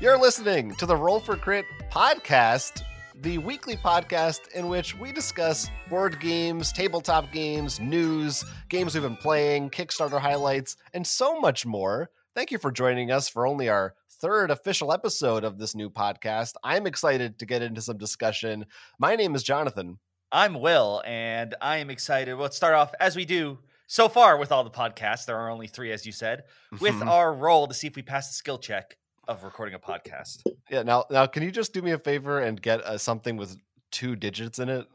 You're listening to the Roll for Crit podcast, the weekly podcast in which we discuss board games, tabletop games, news, games we've been playing, Kickstarter highlights, and so much more. Thank you for joining us for only our third official episode of this new podcast. I'm excited to get into some discussion. My name is Jonathan. I'm Will, and I am excited. Let's start off as we do so far with all the podcasts. There are only three, as you said, with Mhm. our roll to see if we pass the skill check of recording a podcast. Yeah, now now can you just do me a favor and get uh, something with two digits in it?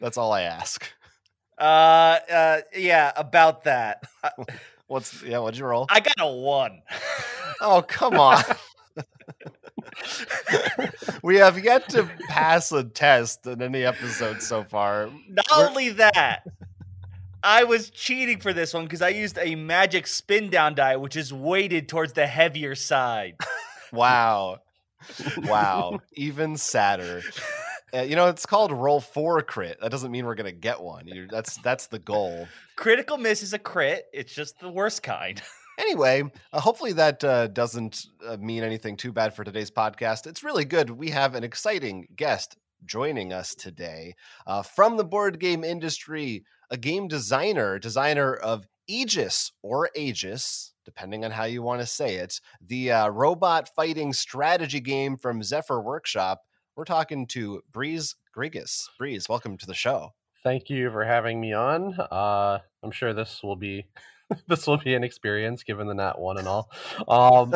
That's all I ask. Uh, uh, yeah, about that. What's yeah, what'd you roll? I got a one. Oh, come on. we have yet to pass a test in any episode so far. Not We're- only that, I was cheating for this one because I used a magic spin down die, which is weighted towards the heavier side. Wow. Wow. Even sadder. Uh, you know, it's called roll for crit. That doesn't mean we're gonna get one. you that's that's the goal. Critical miss is a crit. It's just the worst kind. Anyway, uh, hopefully that uh, doesn't uh, mean anything too bad for today's podcast. It's really good. We have an exciting guest joining us today uh, from the board game industry, a game designer, designer of Aegis or Aegis, depending on how you want to say it, the uh, robot fighting strategy game from Zephyr Workshop. We're talking to Breeze Grigas. Breeze, welcome to the show. Thank you for having me on. Uh, I'm sure this will be this will be an experience given the nat one and all. Um,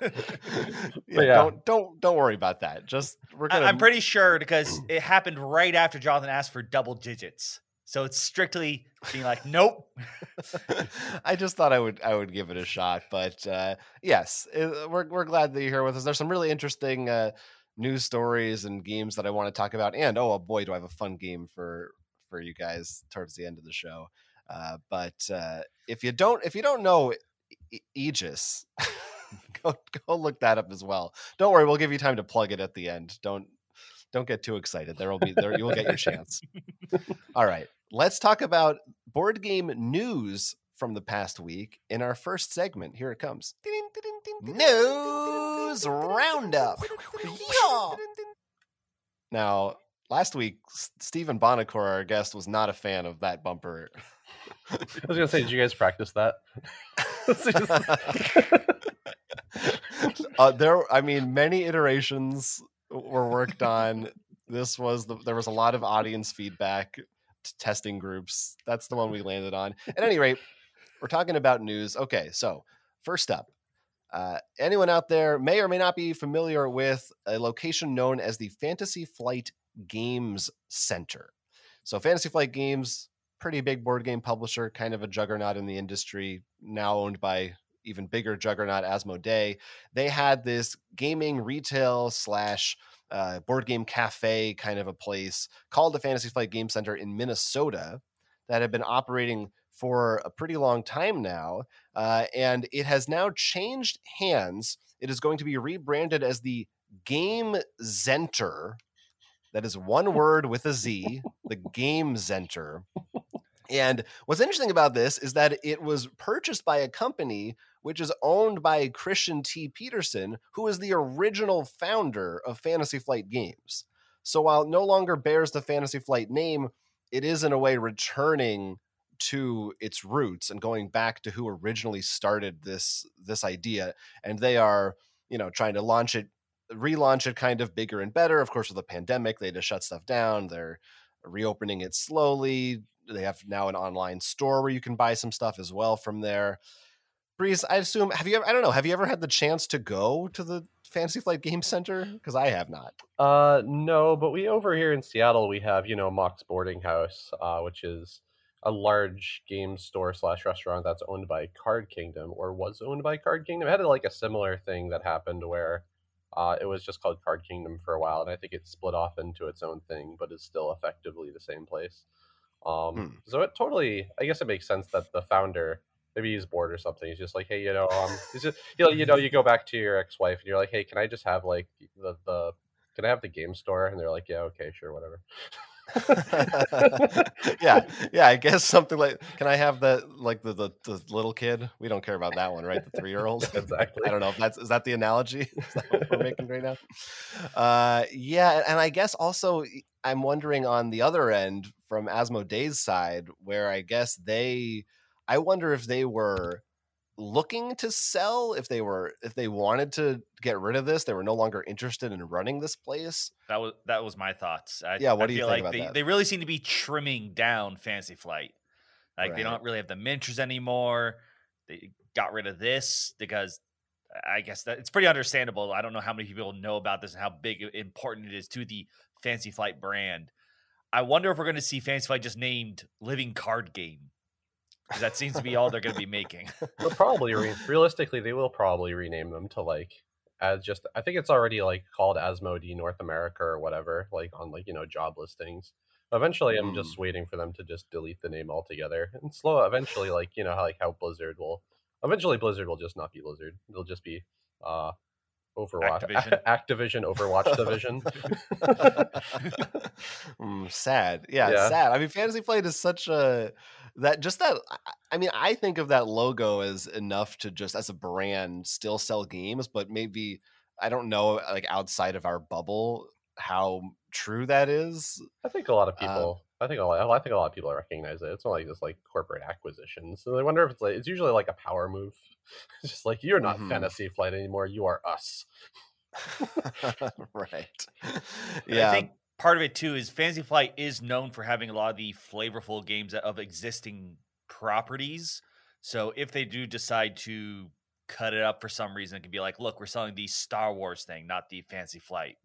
yeah, yeah. Don't don't don't worry about that. Just we're gonna. I'm pretty sure because it happened right after Jonathan asked for double digits. So it's strictly being like, nope. I just thought I would I would give it a shot, but uh, yes, uh, we're we're glad that you're here with us. There's some really interesting uh, news stories and games that I want to talk about, and oh boy, do I have a fun game for for you guys towards the end of the show. Uh, but uh, if you don't if you don't know E- Aegis, go go look that up as well. Don't worry, we'll give you time to plug it at the end. Don't don't get too excited. There will be there you will get your chance. All right, let's talk about board game news from the past week in our first segment. Here it comes. News roundup. Now, last week, Stephen Bonacore, our guest, was not a fan of that bumper. I was gonna say, did you guys practice that? uh, there, I mean, many iterations were worked on. This was the, there was a lot of audience feedback, testing groups. That's the one we landed on. At any rate, we're talking about news. Okay, so first up, uh, anyone out there may or may not be familiar with a location known as the Fantasy Flight Games Center. So, Fantasy Flight Games, pretty big board game publisher, kind of a juggernaut in the industry, now owned by even bigger juggernaut Asmodee. They had this gaming retail slash uh, board game cafe kind of a place called the Fantasy Flight Game Center in Minnesota that had been operating for a pretty long time now. Uh, and it has now changed hands. It is going to be rebranded as the Game Center. That is one word with a Z, the Gamezenter. And what's interesting about this is that it was purchased by a company which is owned by Christian T. Peterson, who is the original founder of Fantasy Flight Games. So while it no longer bears the Fantasy Flight name, it is in a way returning to its roots and going back to who originally started this this idea. And they are, you know, trying to launch it, relaunch it kind of bigger and better. Of course, with the pandemic, they just shut stuff down. They're reopening it slowly. They have now an online store where you can buy some stuff as well from there. Breeze, I assume have you ever I don't know, have you ever had the chance to go to the Fantasy Flight Game Center? Because I have not. uh, no, but we over here in Seattle we have you know Mox Boarding House, uh, which is a large game store slash restaurant that's owned by Card Kingdom or was owned by Card Kingdom. It had like a similar thing that happened where uh, it was just called Card Kingdom for a while, and I think it split off into its own thing, but is still effectively the same place. Um, Hmm. So it totally, I guess it makes sense that the founder, maybe he's bored or something. He's just like, hey, you know, um, he's just, you know, you know, you go back to your ex-wife and you're like, hey, can I just have like the the, can I have the game store? And they're like, yeah, okay, sure, whatever. yeah, yeah. I guess something like. Can I have that? Like the, the the little kid. We don't care about that one, right? The three year old. exactly. I don't know if that's is that the analogy that we're making right now. Uh, yeah, and I guess also I'm wondering on the other end from Asmodee's side, where I guess they, I wonder if they were looking to sell if they were if they wanted to get rid of this they were no longer interested in running this place That was that was my thoughts. I, Yeah, what I do you think like about they, that? they really seem to be trimming down Fantasy Flight. Like they don't really have the Mintras anymore. They got rid of this because I guess that it's pretty understandable. I don't know how many people know about this and how big important it is to the Fantasy Flight brand. I wonder if we're going to see Fantasy Flight just named Living Card Game. That seems to be all they're going to be making. They'll probably re- realistically they will probably rename them to like as just I think it's already like called Asmodee North America or whatever, like on like you know job listings. Eventually, I'm just waiting for them to just delete the name altogether and slow. Eventually, like you know how like how Blizzard will. Eventually, Blizzard will just not be Blizzard. It'll just be uh Overwatch, Activision. Activision Overwatch Division. Mm, sad. Yeah, Yeah. sad. I mean, Fantasy Flight is such a that just that. I- I mean, I think of that logo as enough to just as a brand still sell games, but maybe I don't know, like outside of our bubble, how true that is. I think a lot of Um, people. I think a lot. I think a lot of people recognize it. It's not like this like corporate acquisition. So I wonder if it's like it's usually like a power move. It's just like you're not Mhm. Fantasy Flight anymore. You are us. right. Yeah. I think part of it too is Fantasy Flight is known for having a lot of the flavorful games of existing properties. So if they do decide to cut it up for some reason, it could be like, look, we're selling the Star Wars thing, not the Fantasy Flight.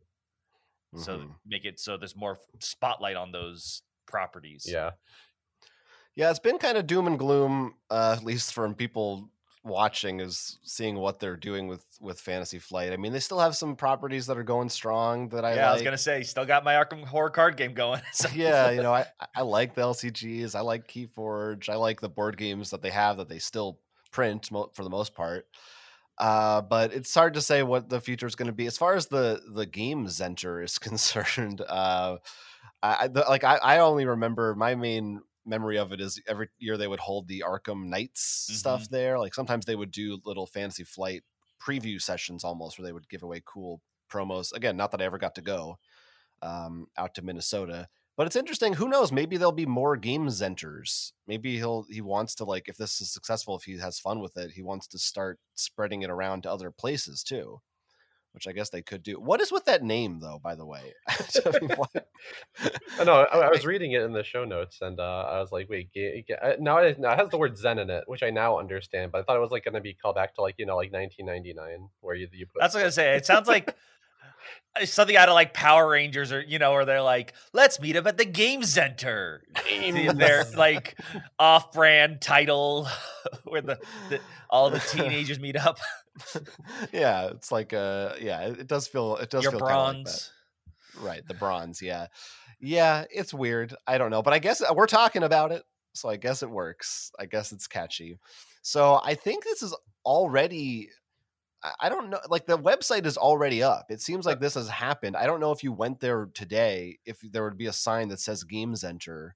So Mhm. make it so there's more spotlight on those properties. Yeah. Yeah, it's been kind of doom and gloom, uh, at least from people watching, is seeing what they're doing with with Fantasy Flight. I mean, they still have some properties that are going strong that I yeah, I was gonna say, still got my Arkham Horror card game going. so- yeah, you know, I I like the LCGs. I like Keyforge. I like the board games that they have that they still print mo- for the most part. Uh, but it's hard to say what the future is going to be as far as the the game center is concerned. Uh, I the, like I, I only remember my main memory of it is every year they would hold the Arkham Nights stuff there. Like sometimes they would do little Fantasy Flight preview sessions almost where they would give away cool promos. Again, not that I ever got to go um, out to Minnesota. But it's interesting. Who knows? Maybe there'll be more game centers. Maybe he'll he wants to like if this is successful, if he has fun with it, he wants to start spreading it around to other places too. Which I guess they could do. What is with that name though? By the way, I mean, what- I know. I, I was reading it in the show notes, and uh, I was like, "Wait, ga- ga- uh, now it, now it has the word Zen in it, which I now understand." But I thought it was like going to be called back to like you know like 1999, where you you put. That's what I'm gonna say. It sounds like something out of like Power Rangers, or you know, where they're like, "Let's meet up at the Gamezenter." The- Their like off-brand title, where the, the all the teenagers meet up. yeah, it's like uh yeah, it, does feel it does Your feel kinda like bronze. right the bronze yeah yeah it's weird i don't know but i guess uh, we're talking about it so i guess it works i guess it's catchy so i think this is already I- i don't know like the website is already up it seems like this has happened i don't know if you went there today if there would be a sign that says Gamezenter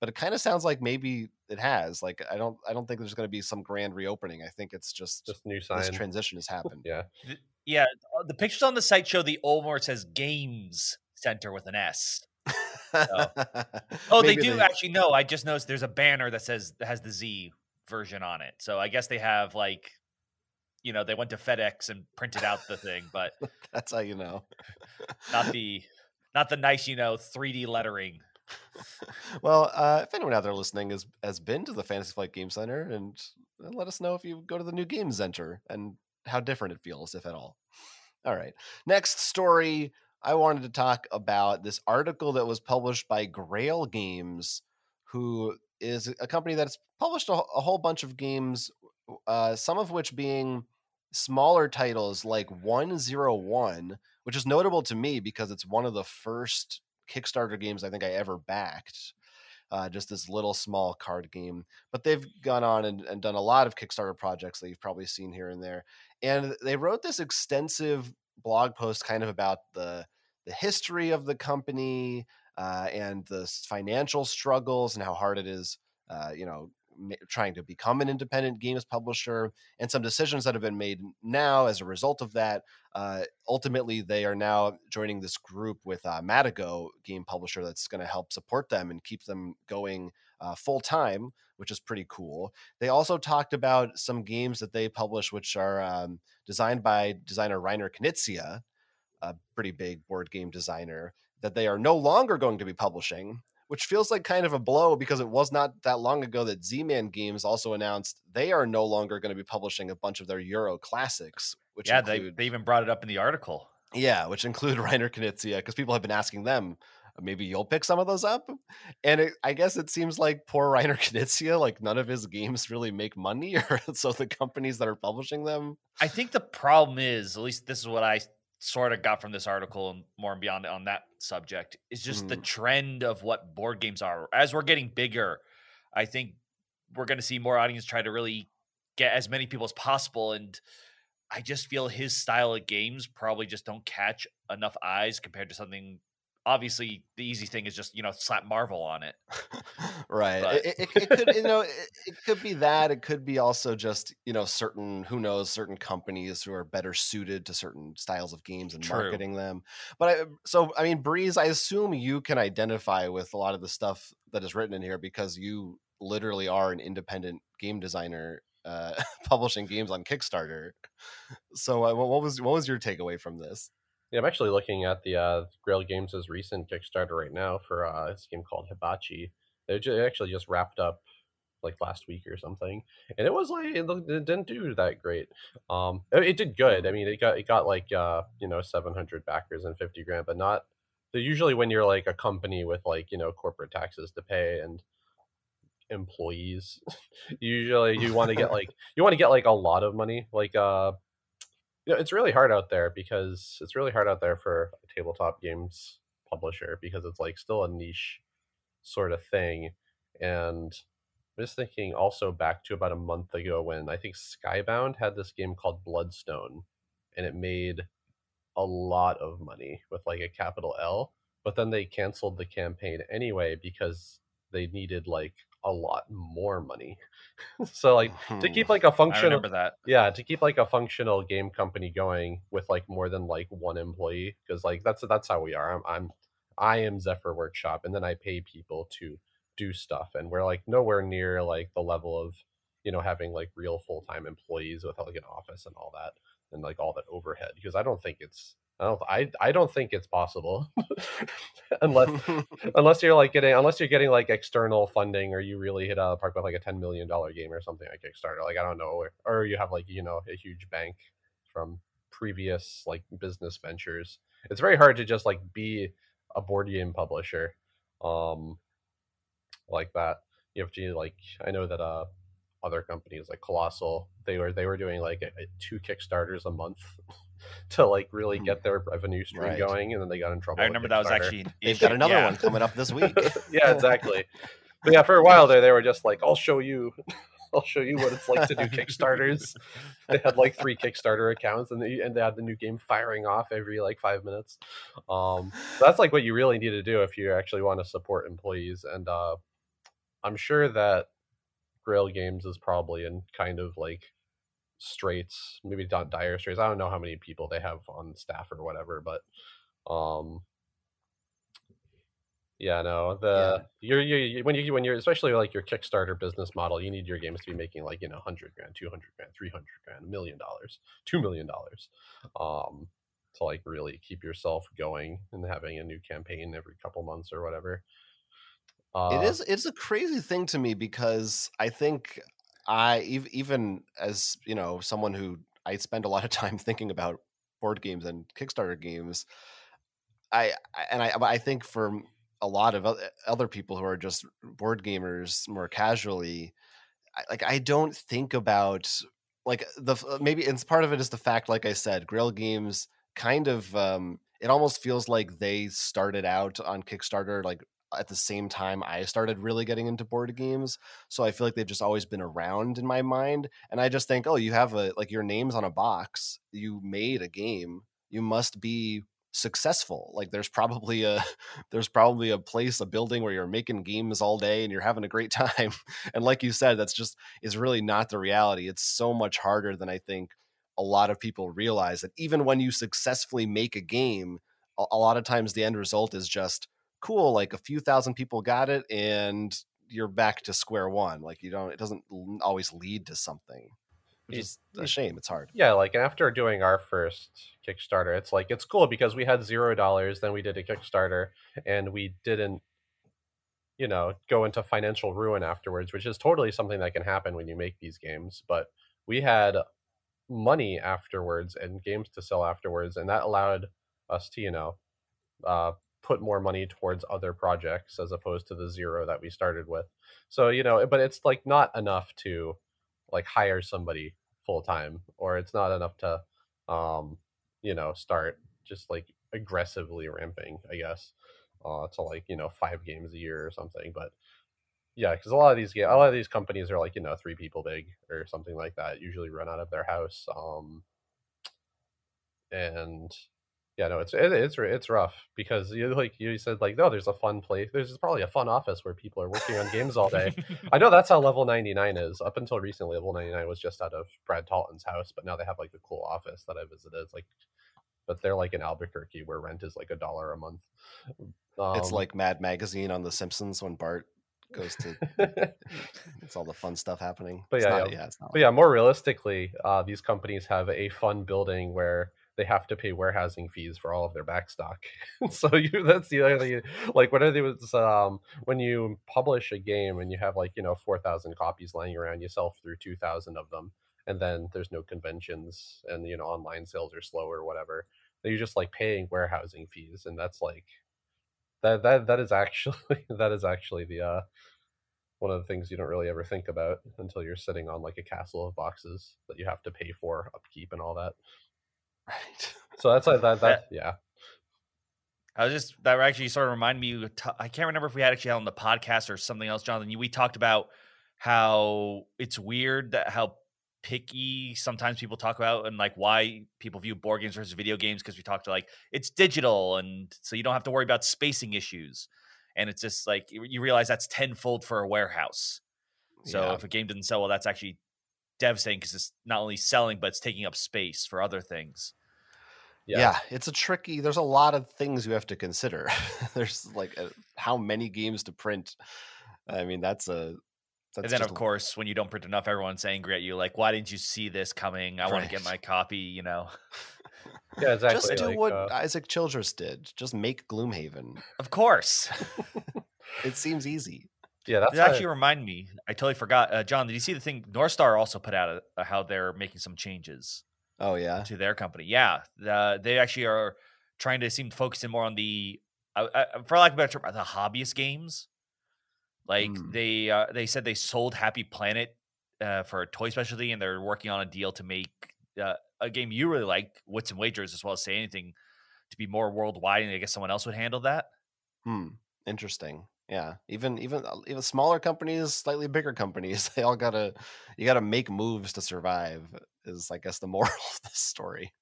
but it kind of sounds like maybe it has like i don't i don't think there's going to be some grand reopening i think it's just, just new sign. this transition has happened yeah. Yeah, uh, the pictures on the site show the old where it says Games Center with an S. Oh, they Maybe do actually. No, I just noticed there's a banner that says that has the Z version on it. So I guess they have like, you know, they went to FedEx and printed out the thing, but that's how you know not the not the nice, you know, 3D lettering. well, uh, if anyone out there listening has has been to the Fantasy Flight Game Center, and uh, let us know if you go to the new Gamezenter and how different it feels, if at all. All right, next story. I wanted to talk about this article that was published by Grail Games, who is a company that's published a, a whole bunch of games, uh, some of which being smaller titles like 101, which is notable to me because it's one of the first Kickstarter games I think I ever backed. Uh, just this little small card game. But they've gone on and, and done a lot of Kickstarter projects that you've probably seen here and there. And they wrote this extensive blog post kind of about the the history of the company, uh, and the financial struggles and how hard it is, uh, you know, trying to become an independent games publisher and some decisions that have been made now as a result of that uh, ultimately they are now joining this group with uh, matago game publisher that's going to help support them and keep them going uh, full time which is pretty cool. They also talked about some games that they publish which are um, designed by designer reiner knizia a pretty big board game designer that they are no longer going to be publishing which feels like kind of a blow because it was not that long ago that Z-Man Games also announced they are no longer going to be publishing a bunch of their Euro classics. Which yeah, include, they, they even brought it up in the article. Yeah, which include Reiner Knizia because people have been asking them, maybe you'll pick some of those up. And it, I guess it seems like poor Reiner Knizia, like none of his games really make money, or so the companies that are publishing them. I think the problem is, at least this is what I sort of got from this article and more and beyond on that subject is just mm. the trend of what board games are. As we're getting bigger, I think we're going to see more audience try to really get as many people as possible. And I just feel his style of games probably just don't catch enough eyes compared to something obviously the easy thing is just you know slap Marvel on it. right. It, it, it, could you know it, it, could be that. It could be also just you know certain who knows certain companies who are better suited to certain styles of games and True. marketing them. But I, so I mean, Breeze, I assume you can identify with a lot of the stuff that is written in here because you literally are an independent game designer. Uh, publishing games on Kickstarter. So, uh, what was what was your takeaway from this? Yeah, I'm actually looking at the uh, Grail Games' recent Kickstarter right now for uh, this game called Hibachi. They actually just wrapped up like last week or something, and it was like it, looked, it didn't do that great. Um, it, it, did good. I mean, it got it got like uh, you know 700 backers and 50 grand, but not. Usually, when you're like a company with like you know corporate taxes to pay and employees, usually you want to get like you want to get like a lot of money. Like uh, you know, it's really hard out there because it's really hard out there for a tabletop games publisher because it's like still a niche sort of thing. And I'm just thinking also back to about a month ago when I think Skybound had this game called Bloodstone and it made a lot of money with like a capital L, but then they canceled the campaign anyway because they needed like a lot more money. so like mm-hmm. to keep like a functional that. Yeah, to keep like a functional game company going with like more than like one employee because like that's that's how we are. I'm I'm I am Zephyr Workshop and then I pay people to do stuff and we're like nowhere near like the level of you know having like real full-time employees with like an office and all that and like all that overhead because I don't think it's I don't I, I don't think it's possible unless unless you're like getting unless you're getting like external funding or you really hit out of the park with like a ten million dollar game or something like Kickstarter. Like I don't know, or, or you have like you know a huge bank from previous like business ventures. It's very hard to just like be a board game publisher, um, like that. You have to like I know that uh other companies like Colossal they were they were doing like a, a two Kickstarters a month to like really hmm. get their revenue stream right. going, and then they got in trouble. I remember that was actually they've got another yeah. one coming up this week. yeah, exactly. But yeah, for a while there, they were just like, "I'll show you." I'll show you what it's like to do Kickstarters. they had like three Kickstarter accounts, and they and they had the new game firing off every like five minutes. Um, so that's like what you really need to do if you actually want to support employees. And uh, I'm sure that Grail Games is probably in kind of like straits, maybe not dire straits. I don't know how many people they have on staff or whatever, but um yeah, no, the yeah. you're you when you when you're especially like your Kickstarter business model, you need your games to be making like you know hundred grand, two hundred grand, three hundred grand, a million dollars, two million dollars, um, to like really keep yourself going and having a new campaign every couple months or whatever. Uh, it is it's a crazy thing to me because I think I even as you know someone who I spend a lot of time thinking about board games and Kickstarter games. I and I I think for a lot of other people who are just board gamers more casually, like I don't think about like the maybe it's part of it is the fact like I said, Grail Games kind of um it almost feels like they started out on Kickstarter like at the same time I started really getting into board games. So I feel like they've just always been around in my mind. And I just think, oh, you have a like your name's on a box. You made a game. You must be successful like there's probably a there's probably a place a building where you're making games all day and you're having a great time and like you said that's just is really not the reality it's so much harder than i think a lot of people realize that even when you successfully make a game a, a lot of times the end result is just cool like a few thousand people got it and you're back to square one like you don't it doesn't always lead to something which It- is a shame it's hard Yeah, like after doing our first Kickstarter, it's like it's cool because we had zero dollars, then we did a Kickstarter, and we didn't, you know, go into financial ruin afterwards, which is totally something that can happen when you make these games. But we had money afterwards and games to sell afterwards, and that allowed us to, you know, uh, put more money towards other projects as opposed to the zero that we started with. So you know, but it's like not enough to like hire somebody full time, or it's not enough to, um, you know, start just like aggressively ramping. I guess uh, to like you know five games a year or something. But yeah, because a lot of these a lot of these companies are like you know three people big or something like that. Usually run out of their house. Um, and yeah, no, it's it, it's it's rough because you like you said like no, there's a fun place. There's probably a fun office where people are working on games all day. I know that's how level 99 is. Up until recently, level 99 was just out of Brad Talton's house, but now they have like a cool office that I visited. It's like, but they're like in Albuquerque where rent is like a dollar a month. it's Um, like mad magazine on the simpsons when bart goes to it's all the fun stuff happening But It's yeah, not- yeah. it's not yeah, more realistically, uh, these companies have a fun building where they have to pay warehousing fees for all of their backstock. so you that's the other thing. Like are they was um when you publish a game and you have like you know four thousand copies lying around, you sell through two thousand of them, and then there's no conventions and you know online sales are slow or whatever. Then you're just like paying warehousing fees, and that's like that that that is actually that is actually the uh one of the things you don't really ever think about until you're sitting on like a castle of boxes that you have to pay for upkeep and all that. Right So that's like that. That yeah. I was just that actually sort of reminded me. I can't remember if we had actually had on the podcast or something else, Jonathan. you- We talked about how it's weird that how picky sometimes people talk about and like why people view board games versus video games because we talked to like it's digital and so you don't have to worry about spacing issues and it's just like you realize that's tenfold for a warehouse so Yeah. if a game doesn't sell well that's actually devastating because it's not only selling but it's taking up space for other things yeah. it's a tricky there's a lot of things you have to consider. There's like a, how many games to print. I mean that's a that's and then just of a- course when you don't print enough everyone's angry at you like why didn't you see this coming? I want to get my copy you know? Yeah, exactly. just do like, what uh, isaac childres did. Just make gloomhaven. Of course. It seems easy. Yeah, that's This why- actually remind me i totally forgot uh, john did you see the thing north star also put out a, how they're making some changes oh yeah to their company yeah the, they actually are trying to seem to focus in more on the uh, uh, for lack of a better term the hobbyist games like Mm. they uh, they said they sold happy planet uh, for a toy specialty and they're working on a deal to make uh, a game you really like wits and wagers as well as say anything to be more worldwide and i guess someone else would handle that Hmm. Interesting. Yeah. Even even uh, even smaller companies, slightly bigger companies, they all gotta you gotta make moves to survive. Is I guess the moral of this story,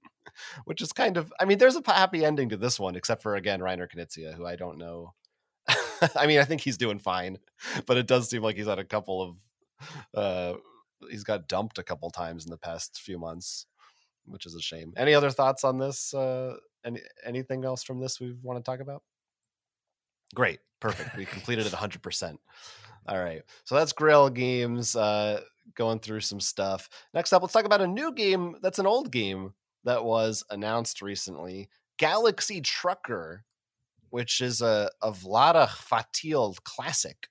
which is kind of. I mean, there's a happy ending to this one, except for again Reiner Knizia, who I don't know. I mean, I think he's doing fine, but it does seem like he's had a couple of. uh He's got dumped a couple times in the past few months, which is a shame. Any other thoughts on this? Uh Any anything else from this we want to talk about? Great. Perfect. We completed it 100%. All right. So that's Grail Games uh, going through some stuff. Next up, let's talk about a new game that's an old game that was announced recently Galaxy Trucker, which is a, a Vlaada Chvátil classic.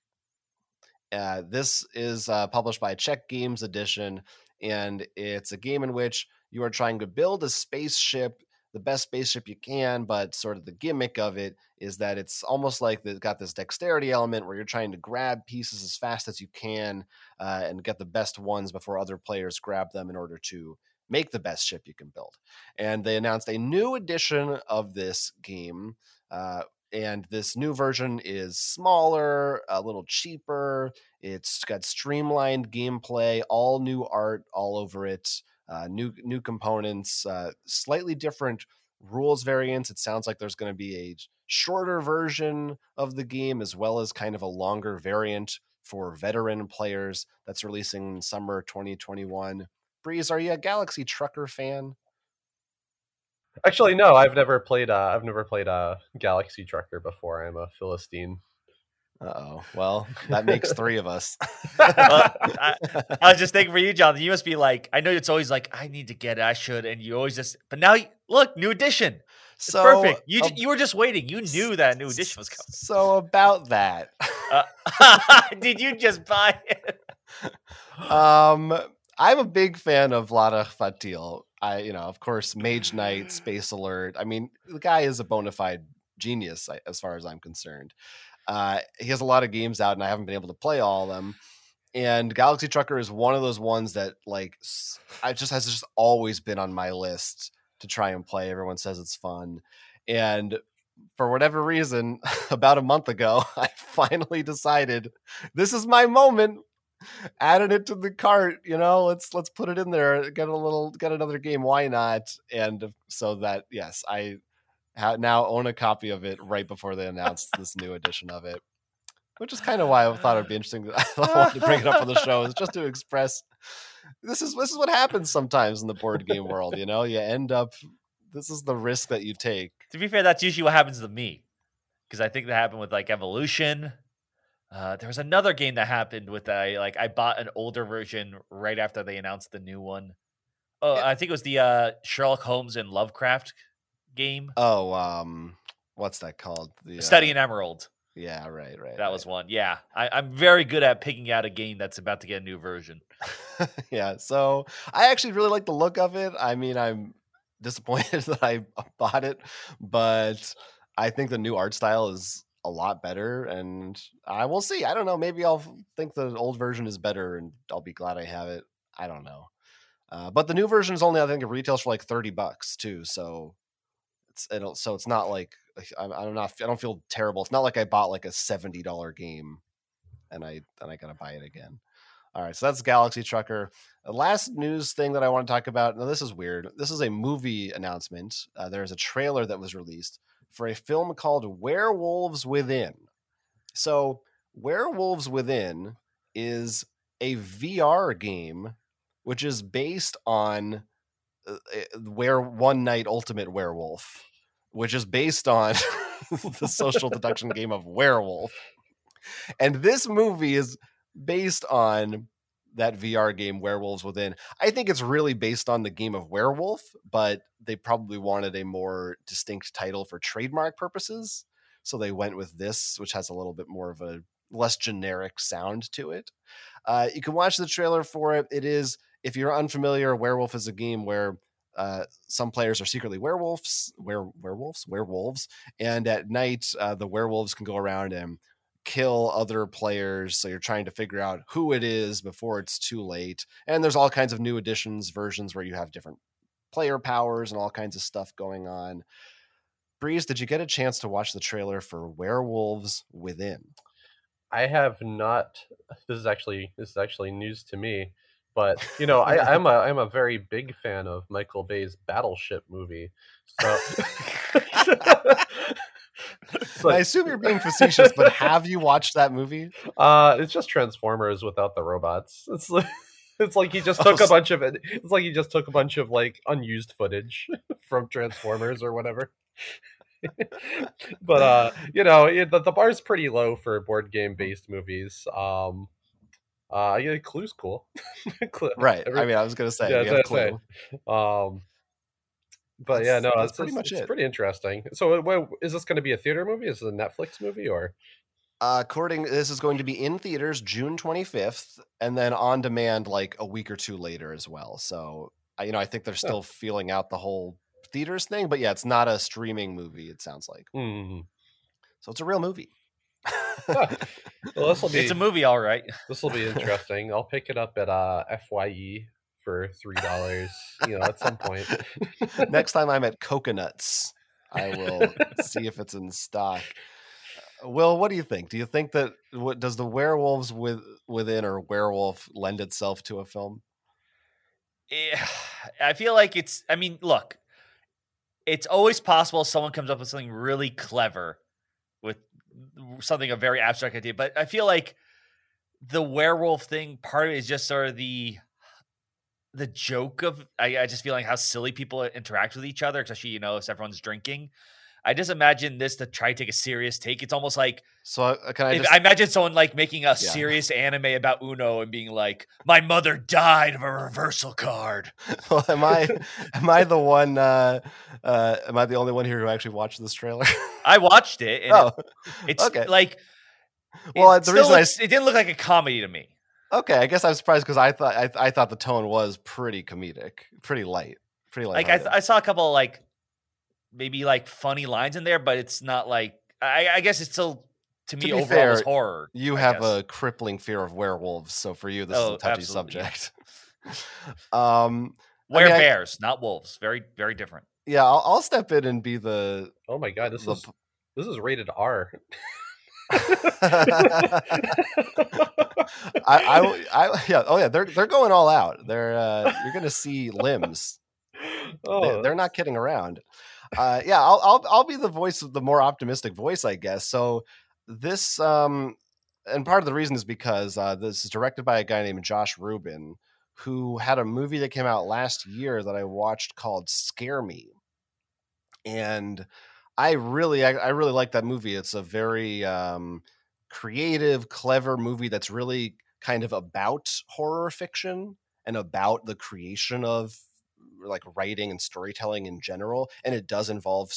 Uh, this is uh, published by Czech Games Edition, and it's a game in which you are trying to build a spaceship, the best spaceship you can, but sort of the gimmick of it is that it's almost like it's got this dexterity element where you're trying to grab pieces as fast as you can uh, and get the best ones before other players grab them in order to make the best ship you can build. And they announced a new edition of this game. Uh, and this new version is smaller, a little cheaper. It's got streamlined gameplay, all new art all over it, uh, new new components, uh, slightly different rules variants. It sounds like there's going to be a shorter version of the game as well as kind of a longer variant for veteran players that's releasing in summer 2021. Breeze, are you a Galaxy Trucker fan? Actually, no. I've never played. Uh, I've never played a Galaxy Trucker before. I'm a Philistine. Oh. Well, that makes three of us. Well, I, I was just thinking for you, Jonathan. You must be like, I know it's always like, I need to get it, I should, and you always just. But now, look, new edition. It's so perfect. You ju- you were just waiting. You knew that new edition was coming. So about that. Uh, did you just buy it? um i'm a big fan of Vlaada Chvátil i you know of course mage knight space alert i mean the guy is a bona fide genius as far as i'm concerned uh he has a lot of games out and i haven't been able to play all of them. And galaxy trucker is one of those ones that like i just has just always been on my list to try and play. Everyone says it's fun. And for whatever reason about a month ago i finally decided this is my moment. Added it to the cart you know let's let's put it in there get a little get another game why not? And so that yes i ha- now own a copy of it right before they announced this new edition of it which is kind of why i thought it'd be interesting i wanted to bring it up on the show is just to express this is this is what happens sometimes in the board game world you know you end up this is the risk that you take To be fair, that's usually what happens to me. Because I think that happened with like Evolution. Uh, there was another game that happened with I like I bought an older version right after they announced the new one. Oh, Yeah. I think it was the uh, Sherlock Holmes and Lovecraft game. oh um what's that called the uh, Study in Emerald. yeah right right That right. was one. Yeah, I, I'm very good at picking out a game that's about to get a new version. yeah, so I actually really like the look of it. I mean, I'm disappointed that I bought it, but I think the new art style is a lot better, and I will see. I don't know. Maybe I'll think the old version is better, and I'll be glad I have it. I don't know. Uh, but the new version is only, I think, it retails for like thirty bucks too. So it's it'll, so it's not like I'm, I'm not. I don't feel terrible. It's not like I bought like a seventy dollar game, and I and I gotta buy it again. All right, so that's Galaxy Trucker. The last news thing that I want to talk about. Now, this is weird. This is a movie announcement. Uh, there is a trailer that was released for a film called Werewolves Within. So, Werewolves Within is a VR game which is based on Where One Night Ultimate Werewolf, which is based on the social deduction game of Werewolf. And this movie is based on that VR game Werewolves Within. I think it's really based on the game of Werewolf, but they probably wanted a more distinct title for trademark purposes. So they went with this, which has a little bit more of a less generic sound to it. Uh, you can watch the trailer for it. It is, if you're unfamiliar, Werewolf is a game where uh, some players are secretly werewolves, were werewolves, werewolves, and at night uh, the werewolves can go around and kill other players. So you're trying to figure out who it is before it's too late. And there's all kinds of new editions, versions where you have different player powers and all kinds of stuff going on. Breeze, did you get a chance to watch the trailer for Werewolves Within? I have not. This is actually this is actually news to me, but you know I, I'm a I'm a very big fan of Michael Bay's Battleship movie. So, I assume you're being facetious, but have you watched that movie? uh, it's just Transformers without the robots. It's like it's like he just Oh, took a s- bunch of it. It's like he just took a bunch of like unused footage from Transformers or whatever. but uh, you know, it, the, the bar's pretty low for board game based movies. Um, uh, yeah, Clue's cool. Clue- Right. every- I mean, I was going to say, yeah, that's Clue. Um, but yeah, no, that's it's, pretty much it's it. pretty interesting. So, uh, what, is this going to be a theater movie? Is it a Netflix movie or? Uh, according, this is going to be in theaters June 25th, and then on demand like a week or two later as well. So, you know, I think they're still feeling out the whole theaters thing, but yeah, it's not a streaming movie. It sounds like Hmm. so. It's a real movie. Well, this will be It's a movie, all right. this will be interesting. I'll pick it up at uh, Fye for three dollars. you know, at some point. Next time I'm at Coconuts, I will see if it's in stock. Uh, Will, what do you think? Do you think that what does the werewolves with within or werewolf lend itself to a film? Eh, I feel like it's. I mean, look, it's always possible someone comes up with something really clever something a very abstract idea. But I feel like the werewolf thing part of it is just sort of the the joke of I, I just feel like how silly people interact with each other, especially you know if everyone's drinking. I just imagine this to try to take a serious take. It's almost like So uh, can I just I imagine someone like making a serious anime about Uno and being like, "My mother died of a reversal card." well, am I am I the one uh uh am I the only one here who actually watched this trailer? I watched it, and oh, it's okay. like, Well, it the reason I it didn't look like a comedy to me. okay. I guess I'm surprised because I thought I, I thought the tone was pretty comedic, pretty light, pretty light. Like I, th- I saw a couple of, like maybe like funny lines in there, but it's not like I, I guess it's still to me be overall was fair, horror. you I have guess. a crippling fear of werewolves, so for you this Oh, is a touchy absolutely, subject. um, I were mean, I- bears, not wolves. Very very different. yeah, I'll, I'll step in and be the. Oh my god, this the is this is rated R. I, I, I, yeah, oh yeah, they're they're going all out. They're uh, you're gonna see limbs. oh, They, they're not kidding around. Uh, yeah, I'll, I'll I'll be the voice of the more optimistic voice, I guess. So this, um, and part of the reason is because uh, this is directed by a guy named Josh Rubin, who had a movie that came out last year that I watched called Scare Me, and I really, I, I really like that movie. It's a very um, creative, clever movie that's really kind of about horror fiction and about the creation of like writing and storytelling in general and it does involve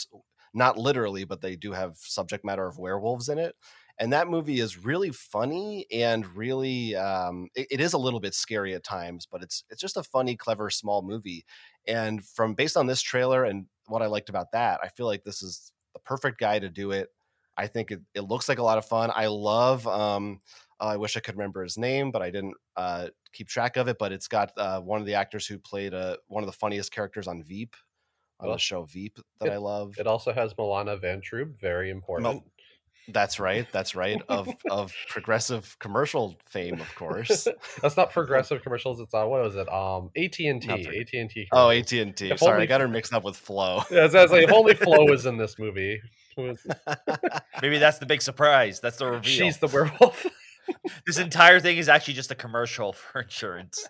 not literally but they do have subject matter of werewolves in it and that movie is really funny and really um, it- it is a little bit scary at times but it's it's just a funny clever small movie and from based on this trailer and what i liked about that i feel like this is the perfect guy to do it i think it, it looks like a lot of fun i love um, I wish I could remember his name, but I didn't uh, keep track of it. But it's got uh, one of the actors who played uh, one of the funniest characters on Veep, on Well, the show Veep that I love. it also has Milana Vayntrub, very important. That's right. That's right. Of of progressive commercial fame, of course. That's not progressive commercials. It's uh, what was it? Um, AT and T. AT and T. oh, AT and T. If Sorry, I got her mixed up with Flo. Yeah, it's, it's like if only Flo was in this movie. Maybe that's the big surprise. That's the reveal. She's the werewolf. this entire thing is actually just a commercial for insurance.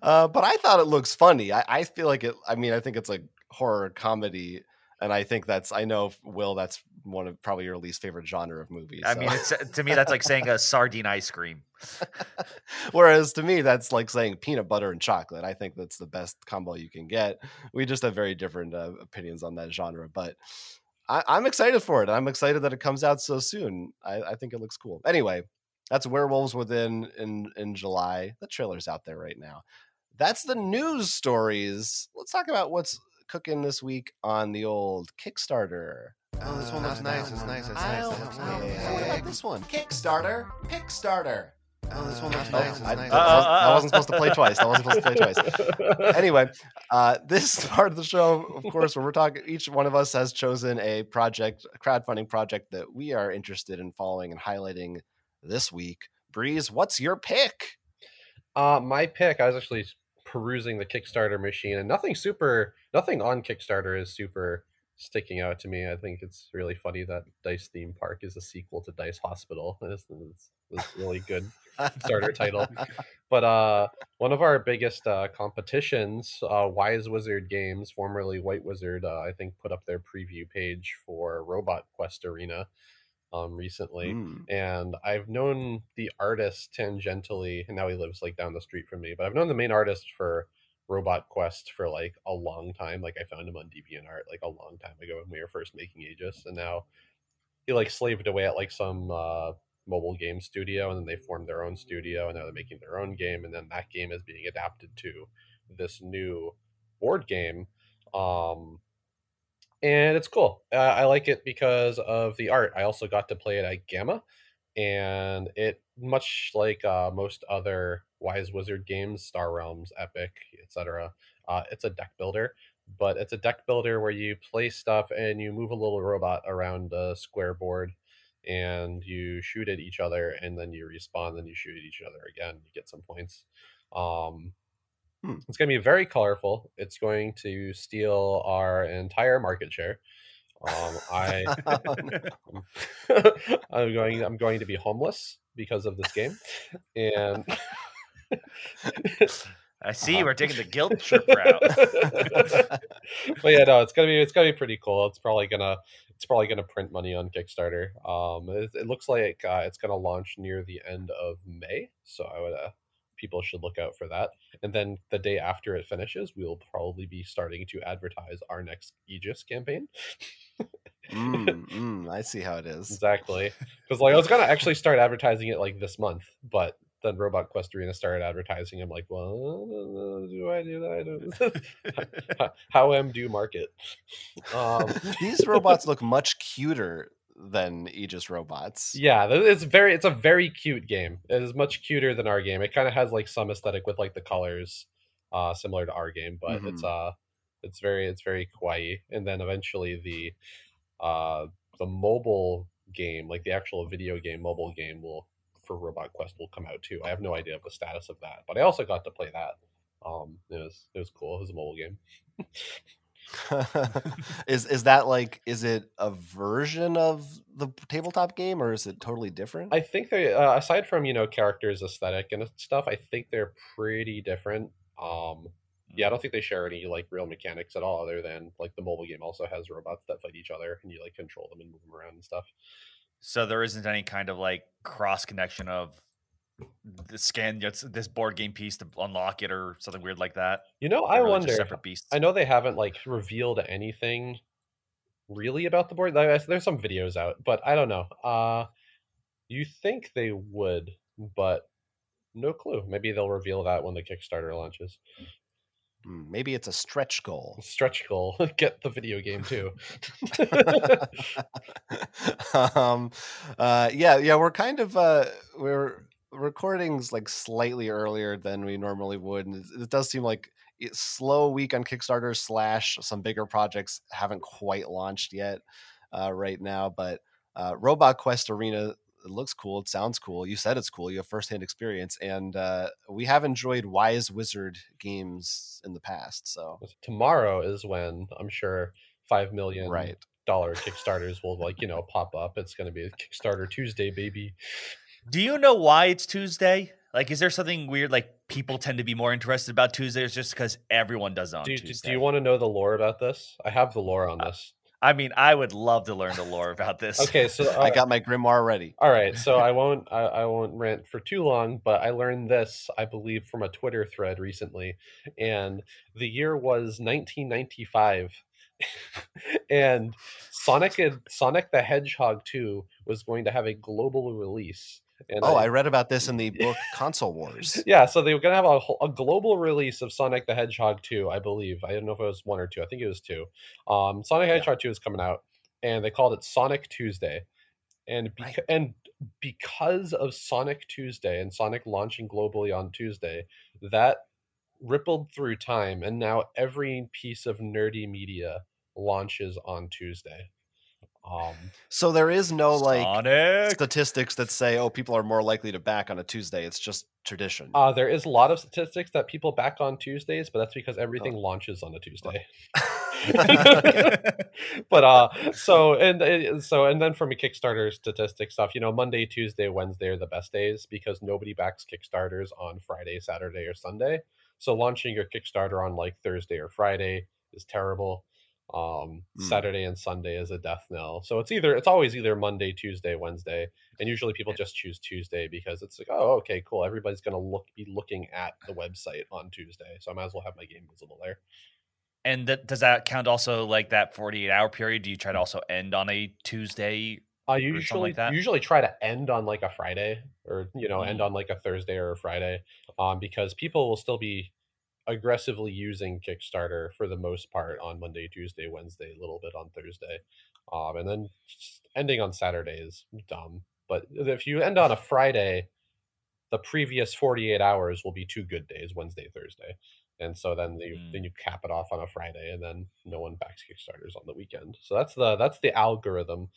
uh, but I thought it looks funny. I, I feel like it. I mean, I think it's a horror comedy, and I think that's. I know Will. That's one of probably your least favorite genre of movies. I mean, it's, to me, that's like saying a sardine ice cream. Whereas to me, that's like saying peanut butter and chocolate. I think that's the best combo you can get. We just have very different uh, opinions on that genre, but I, I'm excited for it. I'm excited that it comes out so soon. I, I think it looks cool. Anyway, that's Werewolves Within in in July. The trailer's out there right now. That's the news stories. Let's talk about what's cooking this week on the old Kickstarter. Oh, this one looks nice. It's nice. It's nice. That looks Yeah, what about this one? Kickstarter. Kickstarter. Oh, this one looks Oh, nice. It's I, nice. that Uh, was- uh, I uh. wasn't supposed to play twice. I wasn't supposed to play twice. anyway, uh, this part of the show, of course, where we're talking, each one of us has chosen a project, a crowdfunding project that we are interested in following and highlighting this week. Breeze, what's your pick? Uh, my pick. I was actually perusing the Kickstarter machine, and nothing super, nothing on Kickstarter is super sticking out to me. I think it's really funny that Dice Theme Park is a sequel to Dice Hospital. It's, it's, it's really good Kickstarter title. But uh, one of our biggest uh, competitions, uh, Wise Wizard Games, formerly White Wizard, uh, I think put up their preview page for Robot Quest Arena um, recently Mm. and I've known the artist tangentially, and now he lives like down the street from me. But I've known the main artist for Robot Quest for like a long time. Like I found him on DeviantArt like a long time ago when we were first making Aegis, and now he like slaved away at like some uh, mobile game studio, and then they formed their own studio, and now they're making their own game, and then that game is being adapted to this new board game. Um, and it's cool. Uh, I like it because of the art. I also got to play it at GAMA, and it much like uh, most other Wise Wizard games, Star Realms, Epic, etc. Uh, it's a deck builder, but it's a deck builder where you play stuff and you move a little robot around a square board, and you shoot at each other, and then you respawn, then you shoot at each other again. You get some points. Um, Hmm. It's going to be very colorful. It's going to steal our entire market share. Um, I I'm going I'm going to be homeless because of this game, and I see Uh-huh. we're taking the guilt trip route. but yeah, no, it's gonna be it's gonna be pretty cool. It's probably gonna it's probably gonna print money on Kickstarter. Um, it, it looks like uh, it's gonna launch near the end of May, so I would uh, people should look out for that. And then the day after it finishes, we'll probably be starting to advertise our next Aegis campaign. Mm, mm, I see how it is. Exactly, because like I was gonna actually start advertising it like this month, but then Robot Quest Arena started advertising. I'm like, well, do I do that? I don't. How am do market? Um, These robots look much cuter than Aegis robots. yeah, it's very, it's a very cute game. It is much cuter than our game. It kind of has like some aesthetic with like the colors, uh, similar to our game, but it's uh, it's very, it's very kawaii. And then eventually the, uh, the mobile game, like the actual video game, mobile game, will for Robot Quest will come out too. I have no idea of the status of that, but I also got to play that. Um, it was it was cool. It was a mobile game. is is that like is it a version of the tabletop game or is it totally different? I think they, uh, aside from you know characters, aesthetic and stuff, I think they're pretty different. Um, yeah, I don't think they share any like real mechanics at all, other than like the mobile game also has robots that fight each other, and you like control them and move them around and stuff. So there isn't any kind of like cross connection of the scan this this board game piece to unlock it or something weird like that. You know, They're I really wonder. separate beasts. I know they haven't like revealed anything really about the board. There's some videos out, but I don't know. Uh, you think they would, but no clue. Maybe they'll reveal that when the Kickstarter launches. Hmm, Maybe it's a stretch goal. Stretch goal, get the video game too. um uh yeah yeah we're kind of uh we're recordings like slightly earlier than we normally would and it, it does seem like it's slow week on kickstarter slash some bigger projects haven't quite launched yet uh right now but uh robot quest arena it looks cool it sounds cool you said it's cool you have firsthand experience and uh we have enjoyed wise wizard games in the past so Tomorrow is when I'm sure five million right dollar Kickstarters will like you know pop up. It's going to be Kickstarter Tuesday, baby. Do you know why it's Tuesday? Like, is there something weird? Like, people tend to be more interested about Tuesdays just because everyone does it on Do, do, Tuesday. do you want to know the lore about this? I have the lore on this. I mean, I would love to learn the lore about this. Okay, so i uh, got my grimoire ready All right, so I won't I, I won't rant for too long, but I learned this, I believe, from a Twitter thread recently, and the year was 1995, and Sonic and Sonic the Hedgehog 2 was going to have a global release. And oh i read about this in the book console wars yeah, so they were going to have a, whole- a global release of Sonic the Hedgehog 2, I believe. I don't know if it was one or two. I think it was two. Um, Sonic Yeah. Hedgehog 2 is coming out, and they called it Sonic Tuesday. And beca- Right. and because of Sonic Tuesday and Sonic launching globally on Tuesday, that rippled through time, and now every piece of nerdy media launches on Tuesday. Um, So there is no like Sonic. statistics that say, oh, people are more likely to back on a Tuesday. It's just tradition. uh, there is a lot of statistics that people back on Tuesdays, but that's because everything launches on a Tuesday. but uh so and so and then from a kickstarter statistic stuff you know monday tuesday wednesday are the best days because nobody backs kickstarters on friday saturday or sunday so launching your kickstarter on like thursday or friday is terrible um Mm. saturday and sunday is a death knell so it's either it's always either monday tuesday wednesday and usually people just choose tuesday because it's like oh okay cool everybody's gonna look be looking at the website on tuesday so i might as well have my game visible there and does that count also like that 48 hour period? Do you try to also end on a Tuesday? I usually like that? usually try to end on like a Friday or you know end Mm. on like a Thursday or a Friday, um, because people will still be aggressively using Kickstarter for the most part on Monday, Tuesday, Wednesday, a little bit on Thursday, um, and then ending on Saturday is dumb. But if you end on a Friday, the previous forty eight hours will be two good days, Wednesday, Thursday. And so then you Mm. then you cap it off on a Friday, and then no one backs Kickstarters on the weekend. So that's the that's the algorithm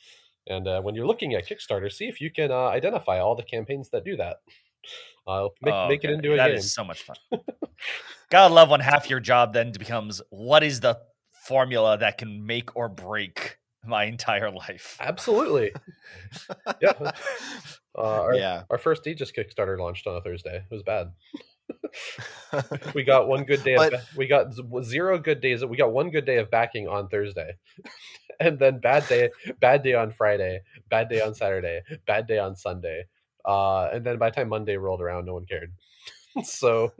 and uh, when you're looking at Kickstarter, see if you can uh, identify all the campaigns that do that. I'll make, Oh, make it into a That game. is so much fun. Gotta love when half your job then becomes what is the formula that can make or break my entire life. Absolutely. yeah. Uh, our, yeah. our first Aegis Kickstarter launched on a Thursday. It was bad. we got one good day. Of, But- ba- we got zero good days. We got one good day of backing on Thursday, and then bad day, bad day on Friday, bad day on Saturday, bad day on Sunday, uh, and then by the time Monday rolled around, no one cared. so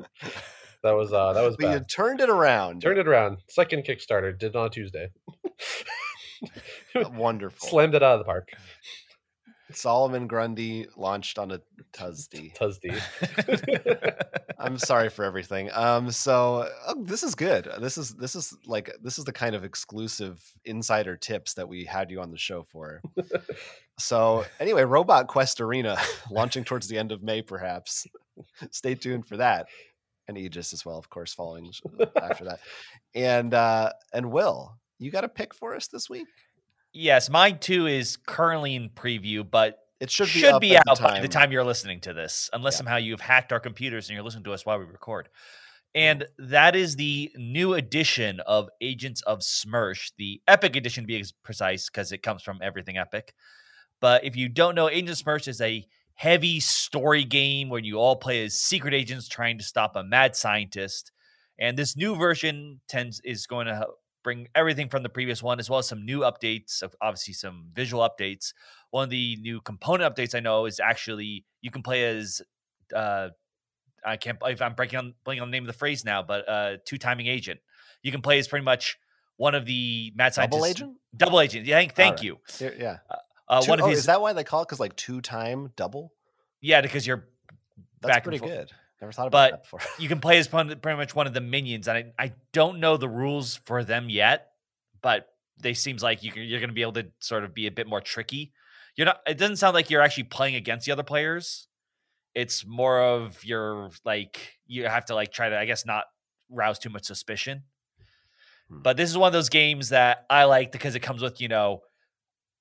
that was uh, that was But you turned it around. Turned it around. Second Kickstarter did on Tuesday. Wonderful. Slammed it out of the park. Solomon Grundy launched on a Tuesday. Tuesday. I'm sorry for everything. Um, so oh, this is good. This is this is like this is the kind of exclusive insider tips that we had you on the show for. so anyway, Robot Quest Arena launching towards the end of May, perhaps. Stay tuned for that, and Aegis as well, of course, following after that. And uh, and Will, you got a pick for us this week? Yes, mine too is currently in preview, but It should be should be out the by the time you're listening to this, unless Yeah. somehow you've hacked our computers and you're listening to us while we record. Mm-hmm. And that is the new edition of Agents of SMERSH, the Epic edition, to be precise, because it comes from everything Epic. But if you don't know, Agents of SMERSH is a heavy story game where you all play as secret agents trying to stop a mad scientist. And this new version tends is going to bring everything from the previous one, as well as some new updates, of obviously some visual updates. One of the new component updates I know is actually you can play as uh, I can't if I'm breaking on blanking on the name of the phrase now, but uh, two timing agent. You can play as pretty much one of the mad scientists. double agent. Double agent. Yeah, thank, thank Alright. you. Yeah. Uh, Two- one of oh, his is that why they call it? Because like two time double. yeah, because you're That's pretty good. Never thought about But that before. you can play as pretty much one of the minions, and I, I don't know the rules for them yet, but they seems like you can, you're going to be able to sort of be a bit more tricky. You're not. It doesn't sound like you're actually playing against the other players. It's more of you're like you have to like try to I guess not rouse too much suspicion. Hmm. But this is one of those games that I like because it comes with you know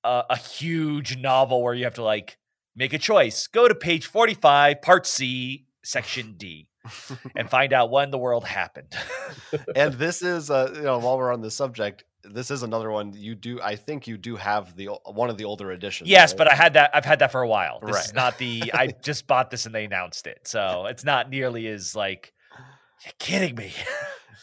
a, a huge novel where you have to like make a choice. Go to page forty five, part C, section D, and find out when the world happened. and this is uh you know while we're on the subject this is another one you do i think you do have the one of the older editions yes, right? but I had that. I've had that for a while. This is not the. I just bought this and they announced it, so it's not nearly as like. You're kidding me.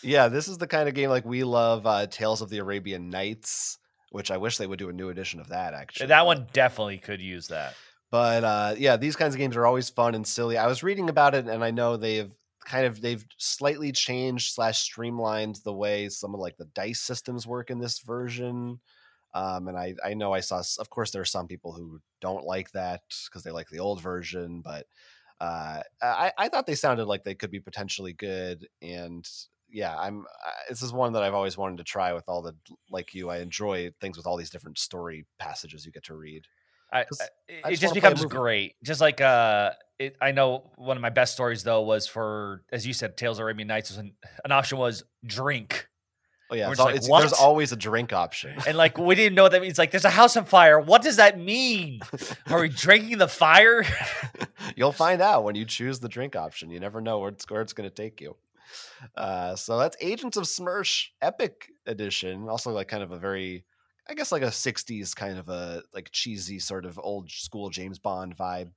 yeah this is the kind of game like we love uh tales of the arabian nights which i wish they would do a new edition of that actually that one definitely could use that. But uh yeah these kinds of games are always fun and silly. I was reading about it and i know they've kind of they've slightly changed slash streamlined the way some of like the dice systems work in this version um and i i know i saw of course there are some people who don't like that because they like the old version but uh i i thought they sounded like they could be potentially good and yeah i'm this is one that i've always wanted to try with all the like you i enjoy things with all these different story passages you get to read I, 'Cause I- I it just just wanna play a becomes great. Just like uh, it, I know one of my best stories though was for, as you said, Tales of Arabian Nights. Was an, an option was drink, oh yeah it's just al- like, it's- there's always a drink option and like we didn't know what that means. Like, there's a house on fire. What does that mean? Are we drinking the fire? You'll find out when you choose the drink option. You never know where it's, where it's going to take you. Uh, so that's Agents of SMERSH Epic Edition. Also, like kind of a very, I guess, like a '60s kind of a like cheesy sort of old school James Bond vibe.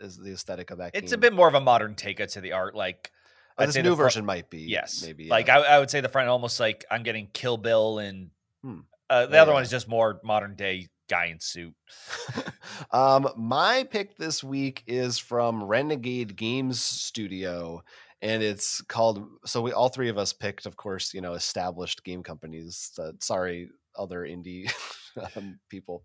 Is the aesthetic of that? it's a bit more of a modern take to the art. Like, I'd this new version might be. yes, maybe Like, yeah. I, I would say the front almost like I'm getting Kill Bill, and Hmm. uh, the Yeah, other one is just more modern day guy in suit. um, my pick this week is from Renegade Games Studio, and it's called. So we all three of us picked, of course, you know, established game companies. Uh, sorry, other indie um, people.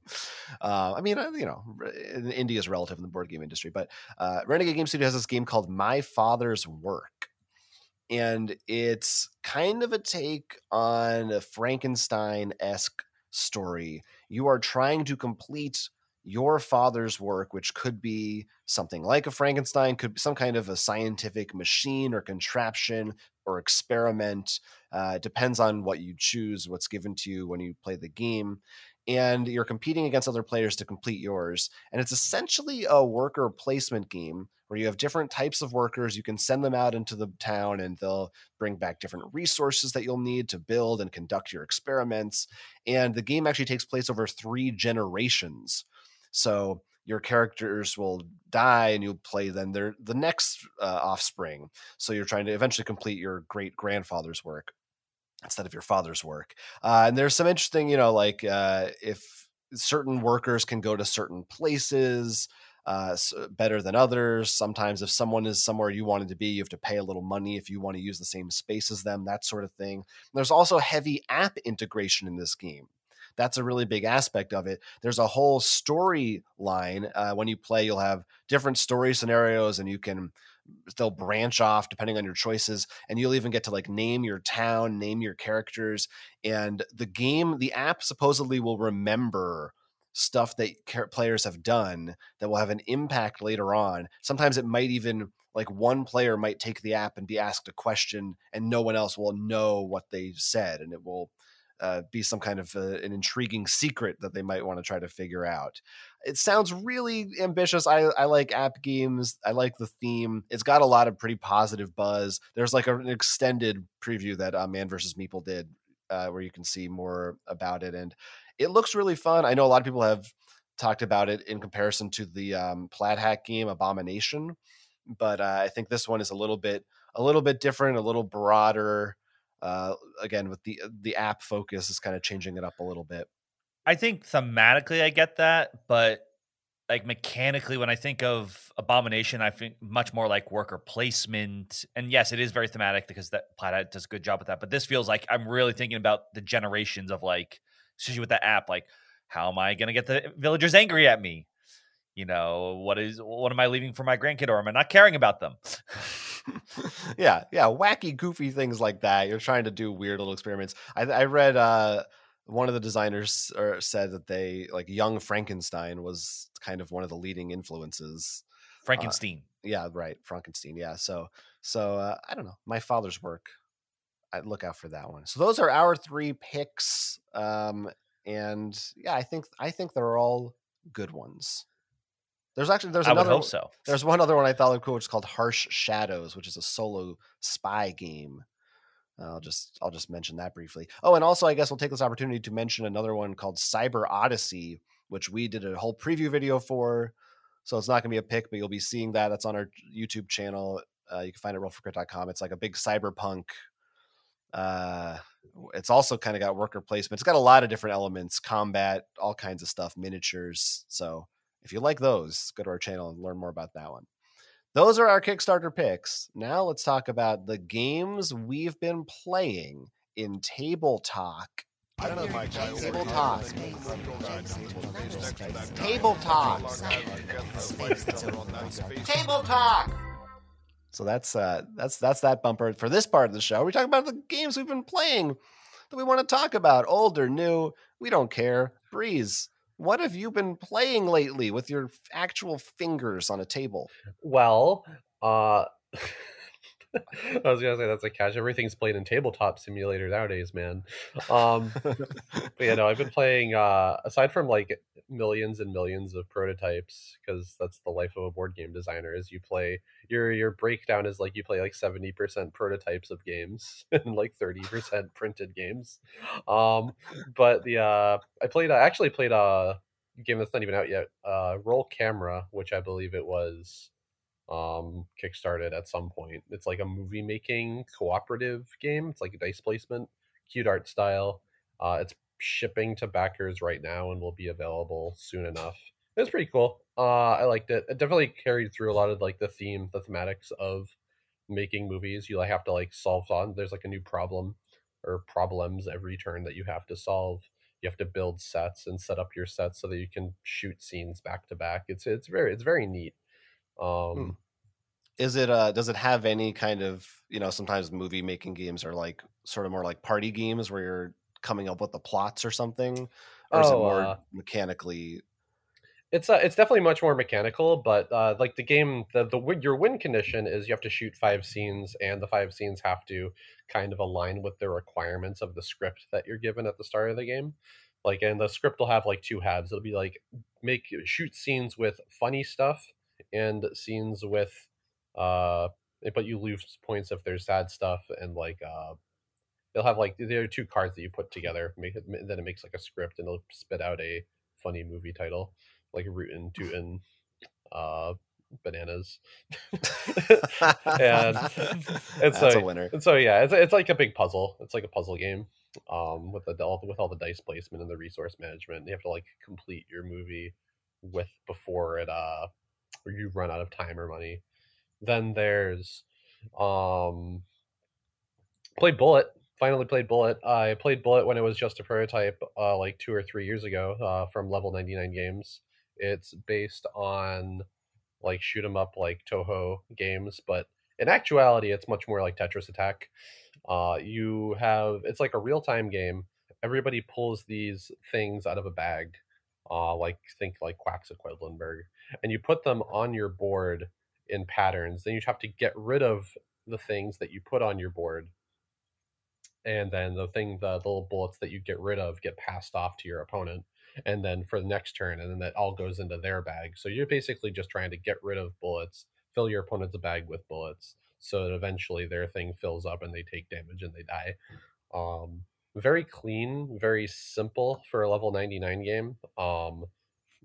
Uh, I mean, uh, you know, r- in- indie is relative in the board game industry, but uh, Renegade Game Studio has this game called My Father's Work. And it's kind of a take on a Frankenstein esque story. You are trying to complete your father's work, which could be something like a Frankenstein, could be some kind of a scientific machine or contraption or experiment. Uh, depends on what you choose, what's given to you when you play the game. And you're competing against other players to complete yours. And it's essentially a worker placement game where you have different types of workers. You can send them out into the town and they'll bring back different resources that you'll need to build and conduct your experiments. And the game actually takes place over three generations. So your characters will die and you'll play then their the next uh, offspring so you're trying to eventually complete your great grandfather's work instead of your father's work uh, and there's some interesting you know like uh, if certain workers can go to certain places uh, better than others. Sometimes, if someone is somewhere you wanted to be, you have to pay a little money if you want to use the same space as them, that sort of thing. And there's also heavy app integration in this game. That's a really big aspect of it. There's a whole storyline. Uh, when you play, you'll have different story scenarios, and you can they'll branch off depending on your choices and you'll even get to like name your town name your characters and the game the app supposedly will remember stuff that players have done that will have an impact later on. Sometimes it might even like one player might take the app and be asked a question and no one else will know what they said and it will uh, be some kind of uh, an intriguing secret that they might want to try to figure out. It sounds really ambitious. I, I like app games. I like the theme. It's got a lot of pretty positive buzz. There's like a, an extended preview that uh, Man vs. Meeple did uh, where you can see more about it. And it looks really fun. I know a lot of people have talked about it in comparison to the um, Plaid Hat game Abomination, but uh, I think this one is a little bit a little bit different, a little broader. Uh, again, with the the app focus is kind of changing it up a little bit. I think thematically I get that, but like mechanically, when I think of Abomination, I think much more like worker placement. And yes, it is very thematic because that Plaid does a good job with that. But this feels like I'm really thinking about the generations of like especially with that app. Like, how am I going to get the villagers angry at me? You know, what is what am I leaving for my grandkid, or am I not caring about them? yeah, yeah, wacky, goofy things like that. You're trying to do weird little experiments. I, I read uh, one of the designers or said that they like Young Frankenstein was kind of one of the leading influences. Uh, Frankenstein. Uh, yeah, right, Frankenstein. Yeah, so so uh, I don't know. My father's work I look out for that one. So those are our three picks. Um, and yeah, I think I think they're all good ones. There's actually there's I another so. There's one other one I thought was cool, which is called Harsh Shadows, which is a solo spy game. I'll just I'll just mention that briefly. Oh, and also I guess we'll take this opportunity to mention another one called Cyber Odyssey, which we did a whole preview video for. So it's not going to be a pick, but you'll be seeing that. That's on our YouTube channel. Uh, you can find it at rollforcrit.com. It's like a big cyberpunk uh, it's also kind of got worker placement. It's got a lot of different elements, combat, all kinds of stuff, miniatures. So if you like those, go to our channel and learn more about that one. Those are our Kickstarter picks. Now let's talk about the games we've been playing in Table Talk. I don't know if I Table Talk. Table Talk. Table Talk. So that's uh that's that's that bumper for this part of the show. We talk about the games we've been playing that we want to talk about, old or new. We don't care. Breeze, what have you been playing lately with your actual fingers on a table? Well, uh I was gonna say that's a catch. Everything's played in tabletop simulator nowadays, man. Um, but yeah, no, I've been playing. Uh, aside from like millions and millions of prototypes, because that's the life of a board game designer. Is you play your your breakdown is like you play like seventy percent prototypes of games and like thirty percent printed games. Um, but the uh, I played. I actually played a game that's not even out yet. Uh, Roll Camera, which I believe it was um kickstarted at some point. It's like a movie making cooperative game. It's like a dice placement cute art style. Uh it's shipping to backers right now and will be available soon enough. It's pretty cool. Uh i liked it. It definitely carried through a lot of like the theme the thematics of making movies. You like have to like solve on there's like a new problem or problems every turn that you have to solve. You have to build sets and set up your sets so that you can shoot scenes back to back. It's it's very it's very neat Hmm. um Is it uh does it have any kind of, you know, sometimes movie making games are like sort of more like party games where you're coming up with the plots or something? Or is it Oh, more uh mechanically It's uh, it's definitely much more mechanical, but uh, like the game, the the your win condition is you have to shoot five scenes, and the five scenes have to kind of align with the requirements of the script that you're given at the start of the game. Like, and the script will have like two halves. It'll be like make shoot scenes with funny stuff and scenes with uh, but you lose points if there's sad stuff and like uh, they'll have like there are two cards that you put together, make it then it makes like a script and it'll spit out a funny movie title like rootin' tootin' uh bananas. And That's so- a winner. and so yeah it's, it's like a big puzzle. It's like a puzzle game um with the with all the dice placement and the resource management. You have to like complete your movie with before it uh or you run out of time or money. Then there's um played bullet. Finally played bullet. I played bullet when it was just a prototype uh like two or three years ago uh from level 99 games. It's based on like shoot 'em up like Touhou games but in actuality it's much more like tetris attack. Uh you have it's like a real-time game. Everybody pulls these things out of a bag uh like think like quacks of quedlinburg and you put them on your board in patterns then you have to get rid of the things that you put on your board and then the thing the, the little bullets that you get rid of get passed off to your opponent and then for the next turn and then that all goes into their bag. So you're basically just trying to get rid of bullets fill your opponent's bag with bullets so that eventually their thing fills up and they take damage and they die. Um very clean very simple for a level 99 game um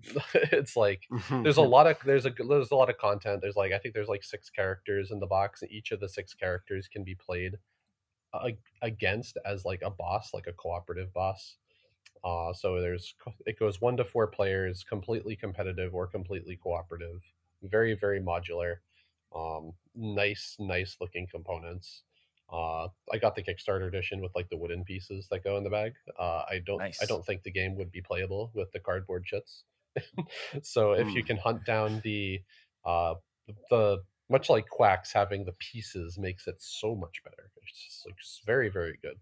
it's like there's a lot of there's a there's a lot of content there's like i think there's like six characters in the box and each of the six characters can be played against as like a boss like a cooperative boss uh so there's it goes one to four players completely competitive or completely cooperative very very modular um nice nice looking components uh i got the kickstarter edition with like the wooden pieces that go in the bag. Uh i don't i don't think the game would be playable with the cardboard shits so if you Hmm. can hunt down the uh the much like quacks having the pieces makes it so much better. It's just like very very good.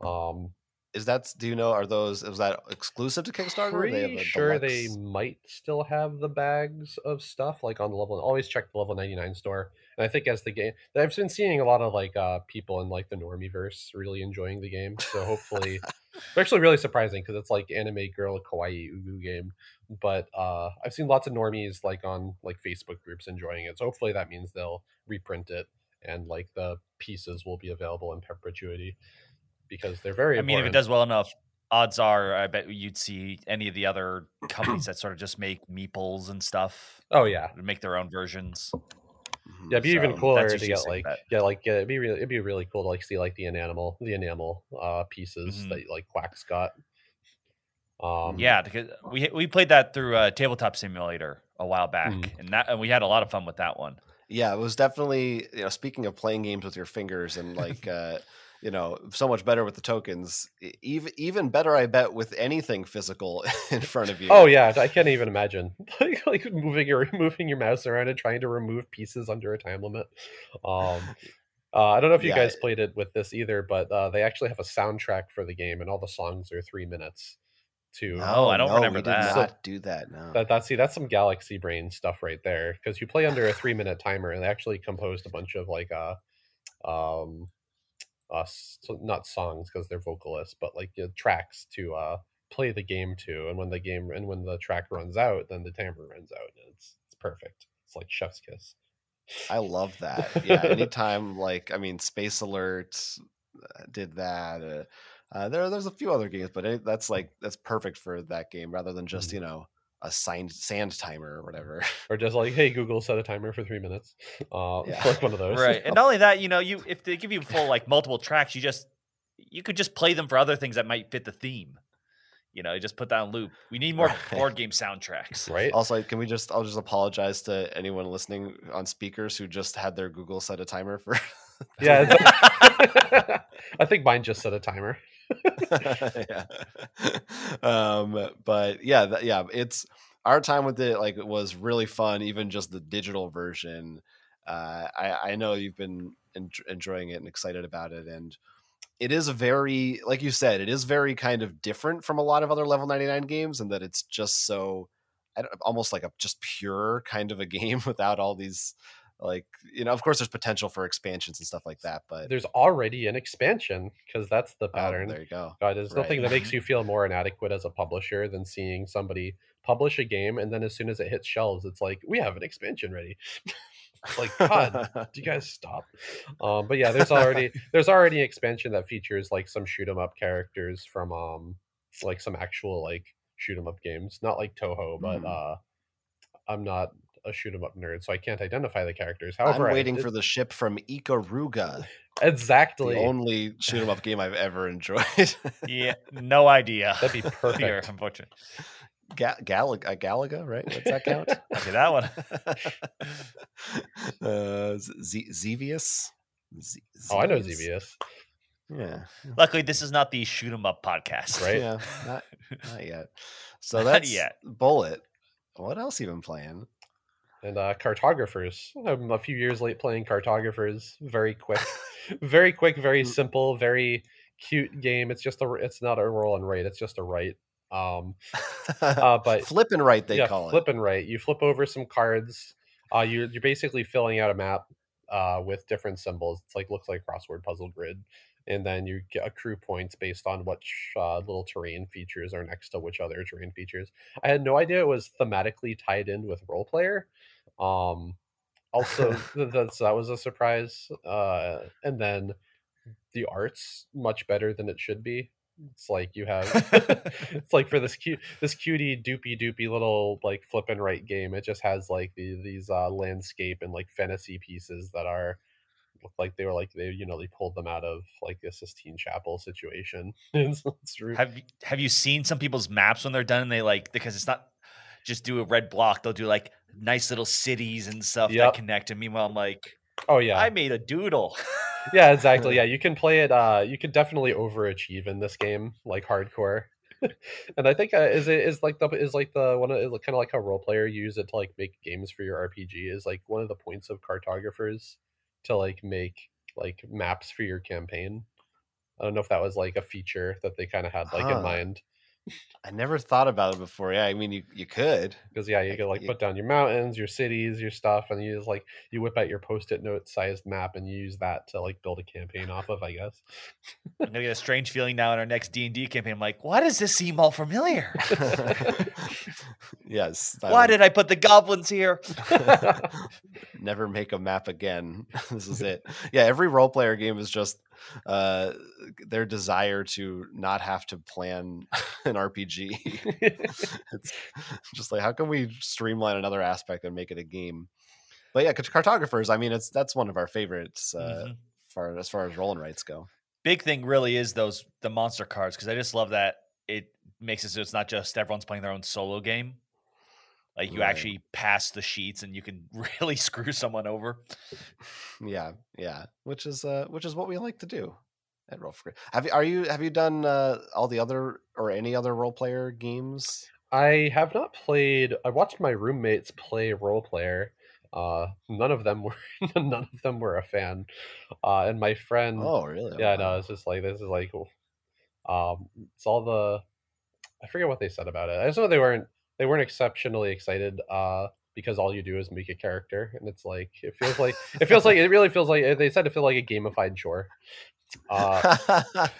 Um Is that? Do you know? Are those? Is that exclusive to Kickstarter? they pretty a sure they might still have the bags of stuff like on the level always check the level 99 store and i think as the game i've been seeing a lot of like uh people in like the normieverse really enjoying the game so hopefully it's actually really surprising because it's like anime girl kawaii ugu game but uh i've seen lots of normies like on like facebook groups enjoying it so hopefully that means they'll reprint it and like the pieces will be available in perpetuity because they're very I mean, if it does well enough, odds are I bet you'd see any of the other companies that sort of just make meeples and stuff oh yeah make their own versions. Yeah, it'd be even So, cooler to get like bet. yeah, like yeah, it'd be really it'd be really cool to like see like the enamel the enamel uh pieces Mhm. that like Quack's got. Um Yeah, because we we played that through a Tabletop Simulator a while back, Mm. and that and we had a lot of fun with that one. Yeah, it was definitely you know. Speaking of playing games with your fingers and like uh, you know, so much better with the tokens. Even even better, I bet, with anything physical in front of you. Oh yeah, I can't even imagine like, like moving your moving your mouse around and trying to remove pieces under a time limit. Um, uh, I don't know if you Yeah. guys played it with this either, but uh, they actually have a soundtrack for the game, and all the songs are three minutes. To Oh, I don't no, remember we did that. Not do that. No. that that's see that's some galaxy brain stuff right there because you play under a three minute timer and they actually composed a bunch of like uh um uh so not songs because they're vocalists but like uh, tracks to uh play the game to and when the game and when the track runs out then the timer runs out and it's it's perfect it's like chef's kiss I love that. Yeah, anytime like I mean, Space Alert uh, did that. Uh, uh, there, there's a few other games, but it, that's like that's perfect for that game rather than just Mhm. you know a signed sand timer or whatever. or just like hey google set a timer for three minutes uh Yeah. like one of those Right, and not only that, you know, you if they give you full like multiple tracks, you just you could just play them for other things that might fit the theme. You know, you just put that on loop. We need more Right. board game soundtracks. right Also, can we just? I'll just apologize to anyone listening on speakers who just had their Google set a timer for. yeah it's- i think mine just set a timer yeah. Um, but yeah, that, yeah, it's our time with it. Like, it was really fun. Even just the digital version. Uh, I I know you've been en- enjoying it and excited about it, and it is very, like you said, it is very kind of different from a lot of other level ninety nine games, and that it's just so almost like a just pure kind of a game without all these like you know of course there's potential for expansions and stuff like that but There's already an expansion because that's the oh, pattern. there you go God, there's nothing Right. that makes you feel more inadequate as a publisher than seeing somebody publish a game and then as soon as it hits shelves, it's like we have an expansion ready. Like God, do you guys stop? Um, but yeah, there's already there's already an expansion that features like some shoot 'em up characters from um like some actual like shoot 'em up games, not like Touhou, but Hmm. uh, I'm not a shoot 'em up nerd, so I can't identify the characters. However, i'm However, waiting did- for the ship from ikaruga exactly the only shoot 'em up game i've ever enjoyed Yeah, no idea. that'd be Here, perfect. unfortunately. Ga- Galaga, uh, Galaga, right? Does that count? Okay, that one. uh, Z- Xevious? Z- Oh, I know Xevious? ZBS. Yeah, Luckily, this is not the shoot 'em up podcast. Right. Yeah, not, not yet. So Not that's yet. Bullet. What else you been playing? And uh, cartographers. I'm a few years late playing cartographers. Very quick, very quick, very Mm. simple, very cute game. It's just a, it's not a roll and write. It's just a write. Um, uh, but Flip and write, they yeah, call flip and write. You flip over some cards. Uh, you you're basically filling out a map uh, with different symbols. It's like looks like a crossword puzzle grid, and then you get accrue points based on which uh, little terrain features are next to which other terrain features. I had no idea it was thematically tied in with Roll Player. Um, also, th- that's that was a surprise. Uh, and then the art's much better than it should be. It's like you have it's like for this cute this cutie doopy doopy little like flip and write game, it just has like the, these uh landscape and like fantasy pieces that are look like they were like they you know they pulled them out of like the Sistine Chapel situation. it's, it's true. Have you, have you seen some people's maps when they're done and they like because it's not just do a red block, they'll do like nice little cities and stuff Yep. that connect. And meanwhile, I'm like, Oh yeah, I made a doodle. yeah, exactly. Yeah, you can play it. Uh, you can definitely overachieve in this game, like hardcore. and I think uh, is it is like the is like the one of is kind of like how Roll Player use it to like make games for your RPG is like one of the points of cartographers to like make like maps for your campaign. I don't know if that was like a feature that they kind of had like Huh. in mind I never thought about it before. Yeah, I mean, you, you could. because yeah, you could like you- put down your mountains, your cities, your stuff, and you just like you whip out your post-it note sized map and you use that to like build a campaign off of. I guess. I'm gonna get a strange feeling now in our next D and D campaign. I'm like, why does this seem all familiar? yes. I why would did I put the goblins here? never make a map again? this is it. Yeah, every Roll Player game is just uh, their desire to not have to plan an RPG. it's just like how can we streamline another aspect and make it a game? But yeah, cartographers. I mean, it's that's one of our favorites uh, Mhm. far as far as rolling rights go. Big thing really is those the monster cards because I just love that it makes it so it's not just everyone's playing their own solo game. Like you Right. actually pass the sheets and you can really screw someone over. Yeah, yeah, which is uh, which is what we like to do at Roll for. Have you are you have you done uh, all the other or any other Roll Player games? I have not played. I watched my roommates play Roll Player. Uh, none of them were none of them were a fan. Uh, and my friend, Oh, really? yeah, Wow. no, it's just like this is like, um, it's all the. I forget what they said about it. I just know they weren't they weren't exceptionally excited. Uh, because all you do is make a character, and it's like it feels like it feels like it really feels like they said it felt like a gamified chore. Uh,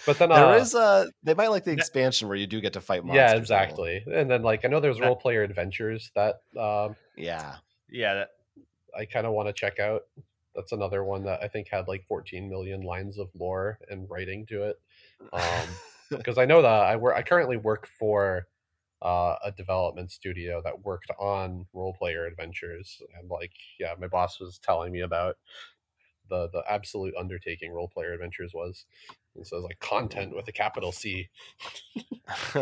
but then there uh, is uh they might like the expansion where you do get to fight monsters. yeah, exactly. And then like I know there's Roll Player adventures that um, Yeah. Yeah, that, I kind of want to check out. That's another one that I think had like 14 million lines of lore and writing to it. Um, because I know that I work. I currently work for uh, a development studio that worked on Roll Player adventures, and like, yeah, my boss was telling me about the the absolute undertaking Roll Player adventures was. And so it's like content with a capital C.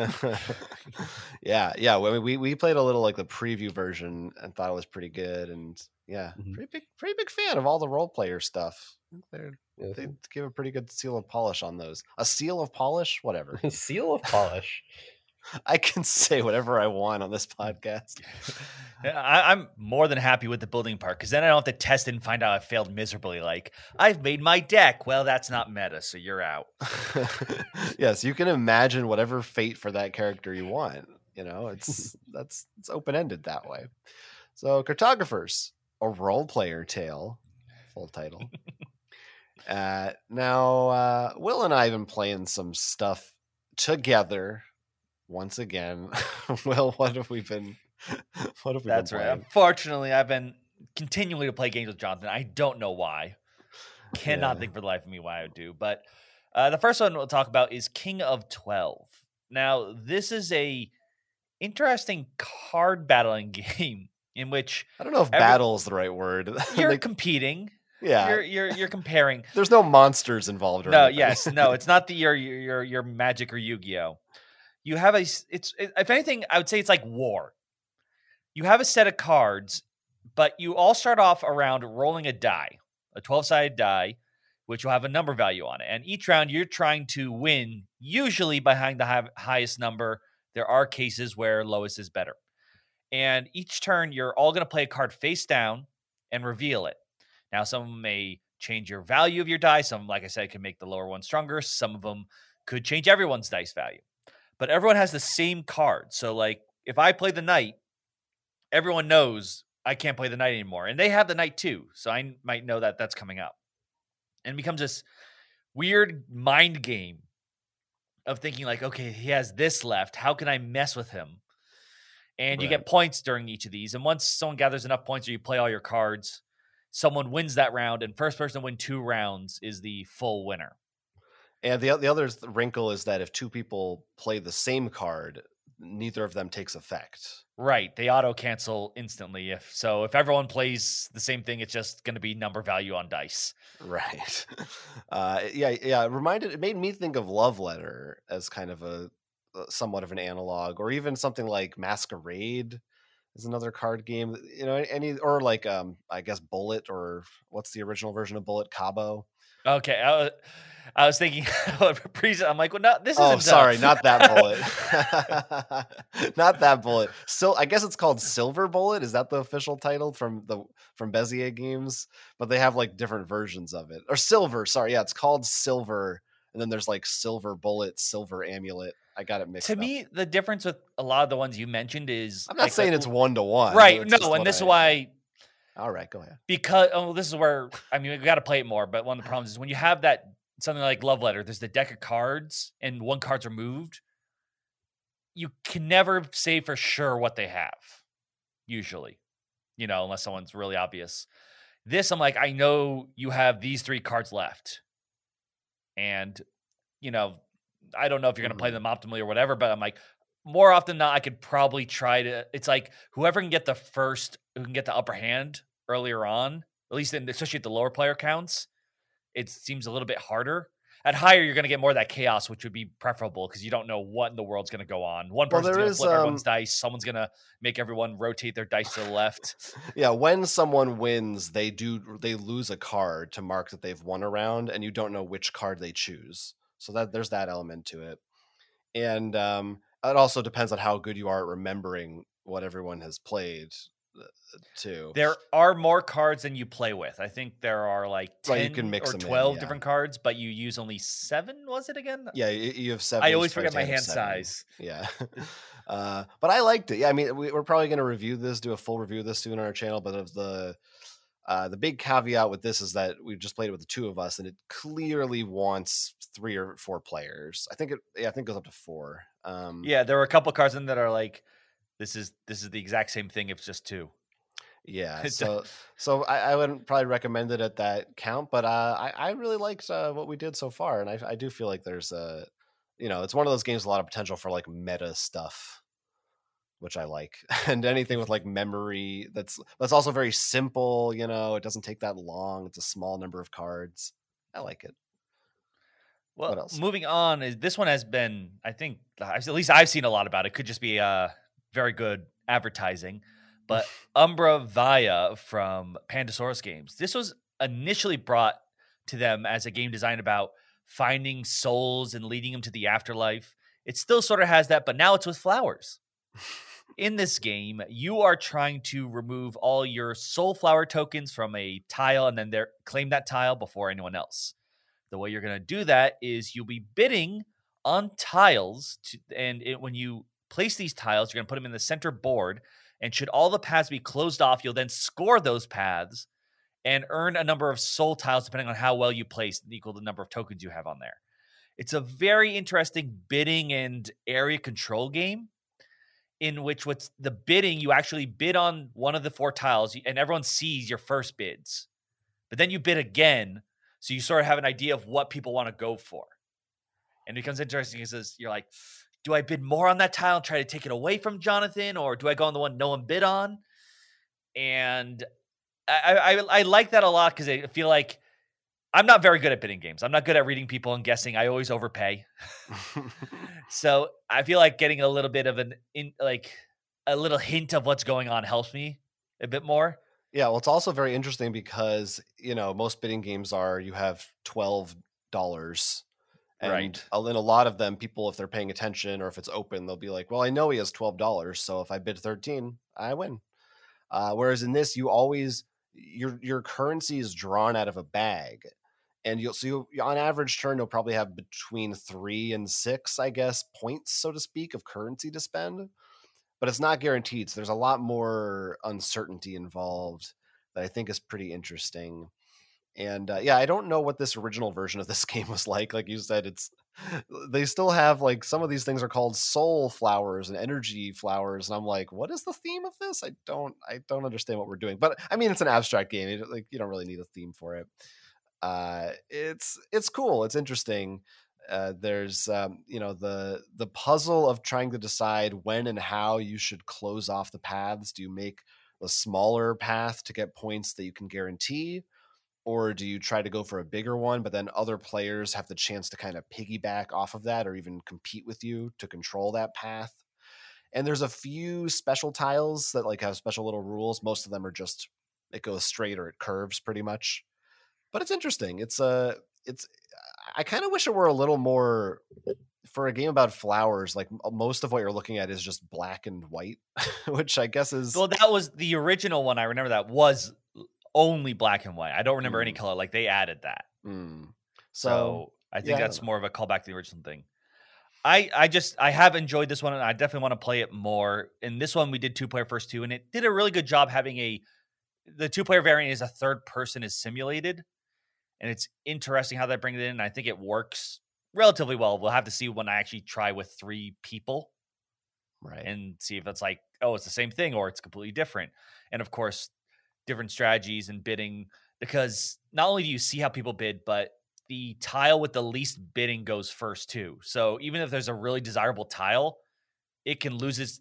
yeah, yeah. I mean, we we played a little like the preview version and thought it was pretty good, and yeah, Mhm. pretty big, pretty big fan of all the Roll Player stuff. They're, Yeah, they give a pretty good seal of polish on those. A seal of polish, whatever. A seal of polish. I can say whatever I want on this podcast. Yeah, I, I'm more than happy with the building part because then I don't have to test it and find out I failed miserably. Like I've made my deck. Well, that's not meta, so you're out. yes, you can imagine whatever fate for that character you want. You know, it's that's it's open ended that way. So, cartographers, a Roll Player tale, full title. uh, now, uh, Will and I have been playing some stuff together. Once again, well, what have we been? What have we That's been right. Unfortunately, I've been continually to play games with Jonathan. I don't know why. Cannot Yeah. think for the life of me why I would do. But uh, the first one we'll talk about is King of Twelve. Now, this is a interesting card battling game in which I don't know if every- battle is the right word. you're Like, competing. yeah, You're you're you're comparing. there's no monsters involved. Or No, anything. yes, no, it's not the your your your, your Magic or Yu-Gi-Oh. You have a it's it, if anything, I would say it's like war. You have a set of cards, but you all start off around rolling a die, a 12-sided die, which will have a number value on it. And each round you're trying to win, usually behind the hi- highest number. There are cases where lowest is better. And each turn you're all going to play a card face down and reveal it. Now, some may change your value of your die. Some, like I said, can make the lower one stronger. Some of them could change everyone's dice value. But everyone has the same card. So, like, if I play the knight, everyone knows I can't play the knight anymore. And they have the knight too. So I might know that that's coming up. And it becomes this weird mind game of thinking, like, okay, he has this left. How can I mess with him? And you get points during each of these. And once someone gathers enough points or you play all your cards, someone wins that round. And first person to win two rounds is the full winner. And the the other wrinkle is that if two people play the same card, neither of them takes effect. Right. They auto cancel instantly. If so, if everyone plays the same thing, it's just going to be number value on dice. Right. Uh, yeah, yeah. It reminded. It made me think of Love Letter as kind of a uh, somewhat of an analog, or even something like Masquerade is another card game. You know, any or like um, I guess Bullet or what's the original version of Bullet? Cabo. Okay. I, was- I was thinking, I'm like, well, no, this oh, isn't. Oh, sorry, not that bullet. not that bullet. So I guess it's called Silver Bullet. Is that the official title from the from Bezier Games? But they have like different versions of it. Or Silver. Sorry, yeah, it's called Silver. And then there's like Silver Bullet, Silver Amulet. I got it mixed. Up. To up. me, the difference with a lot of the ones you mentioned is I'm not like, saying it's one to one. right. No, and this is why All right, go ahead. because oh, this is where I mean we got to play it more. But one of the problems is when you have that something like Love Letter, there's the deck of cards and one card's removed. You can never say for sure what they have. Usually, you know, unless someone's really obvious. This, I'm like, I know you have these three cards left, and you know, I don't know if you're going to play Mhm. them optimally or whatever. But I'm like, more often than not, I could probably try to. It's like whoever can get the first, who can get the upper hand earlier on, at least in, especially at the lower player counts, it seems a little bit harder. At higher, you're going to get more of that chaos, which would be preferable because you don't know what in the world's going to go on. One person's there going to flip everyone's um, dice. Someone's going to make everyone rotate their dice to the left. Yeah, when someone wins, they do they lose a card to mark that they've won a round, and you don't know which card they choose. So that there's that element to it, and um, it also depends on how good you are at remembering what everyone has played, uh, too. There are more cards than you play with. I think there are like ten Right, you can mix or them in, twelve yeah. different cards, but you use only seven. Was it again? yeah, you, have seven. I always forget my hand seven. size. Yeah. uh, but I liked it. Yeah, I mean, we, we're probably going to review this, do a full review of this soon on our channel. But of the uh, the big caveat with this is that we've just played it with the two of us, and it clearly wants three or four players. I think it. Yeah, I think it goes up to four. Um, Yeah, there were a couple cards in that are like, this is this is the exact same thing. If it's just two. Yeah. So, so I, I wouldn't probably recommend it at that count, but uh, I, I really liked uh, what we did so far, and I, I do feel like there's a, you know, it's one of those games with a lot of potential for like meta stuff, which I like, and anything with like memory that's that's also very simple. You know, it doesn't take that long. It's a small number of cards. I like it. Well, else? moving on is this one has been, I think, at least I've seen a lot about it. Could just be uh, very good advertising, but Umbra Via from Pandasaurus Games. This was initially brought to them as a game design about finding souls and leading them to the afterlife. It still sort of has that, but now it's with flowers. In this game, you are trying to remove all your soul flower tokens from a tile and then claim that tile before anyone else. The way you're going to do that is you'll be bidding on tiles, to, and it, when you place these tiles. You're going to put them in the center board. And should all the paths be closed off, you'll then score those paths and earn a number of soul tiles depending on how well you place, equal the number of tokens you have on there. It's a very interesting bidding and area control game in which what's the bidding you actually bid on one of the four tiles and everyone sees your first bids but then you bid again so you sort of have an idea of what people want to go for. And it becomes interesting because you're like do i bid more on that tile and try to take it away from jonathan or do i go on the one no one bid on? And i i, I like that a lot because i feel like i'm not very good at bidding games. I'm not good at reading people and guessing. I always overpay. So I feel like getting a little bit of an in like a little hint of what's going on helps me a bit more. Yeah, well, it's also very interesting because you know most bidding games are you have twelve dollars, and Right. in a lot of them, people if they're paying attention or if it's open, they'll be like, "Well, I know he has twelve dollars, so if I bid thirteen, I win." Uh, whereas in this, you always your your currency is drawn out of a bag, and you'll so you, on average turn you'll probably have between three and six, I guess, points so to speak of currency to spend but it's not guaranteed. So there's a lot more uncertainty involved that I think is pretty interesting. And uh, yeah, I don't know what this original version of this game was like. Like you said, it's they still have like some of these things are called soul flowers and energy flowers, and I'm like, what is the theme of this? I don't, I don't understand what we're doing. But I mean, it's an abstract game. It, like you don't really need a theme for it. Uh, it's it's cool. It's interesting uh, there's um, you know the the puzzle of trying to decide when and how you should close off the paths. Do you make a smaller path to get points that you can guarantee or do you try to go for a bigger one but then other players have the chance to kind of piggyback off of that or even compete with you to control that path? And there's a few special tiles that like have special little rules. Most of them are just it goes straight or it curves pretty much. But it's interesting. It's a it's I kind of wish it were a little more for a game about flowers. Like most of what you're looking at is just black and white, which I guess is Well, that was the original one. I remember that was only black and white. I don't remember any Mm. color. Like they added that. Mm. So, So, I think yeah, that's know. more of a callback to the original thing. I I just I have enjoyed this one and I definitely want to play it more. In this one we did two player first two and it did a really good job having a the two player variant is a third person is simulated and it's interesting how that brings it in. I think it works relatively well. We'll have to see when I actually try with three people right. and see if it's like, oh, it's the same thing or it's completely different. And of course, different strategies and bidding because not only do you see how people bid, but the tile with the least bidding goes first too. So even if there's a really desirable tile, it can lose its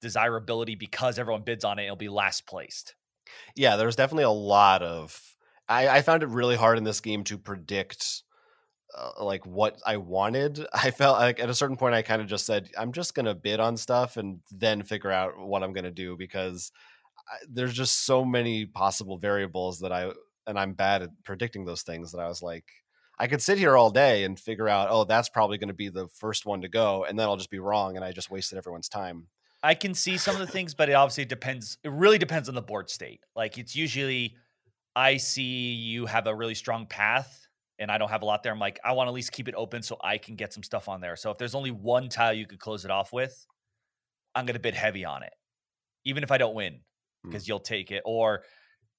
desirability because everyone bids on it. It'll be last placed. yeah, there's definitely a lot of. I, I found it really hard in this game to predict. Uh, like what I wanted, I felt like at a certain point I kind of just said I'm just gonna bid on stuff and then figure out what I'm gonna do because I, there's just so many possible variables that I and I'm bad at predicting those things that I was like I could sit here all day and figure out oh that's probably going to be the first one to go and then I'll just be wrong and I just wasted everyone's time. I can see some of the things, but it obviously depends. It really depends on the board state. Like it's usually, I see you have a really strong path and I don't have a lot there. I'm like, I want to at least keep it open so I can get some stuff on there. So if there's only one tile you could close it off with, I'm going to bid heavy on it, even if I don't win, mm. because you'll take it, or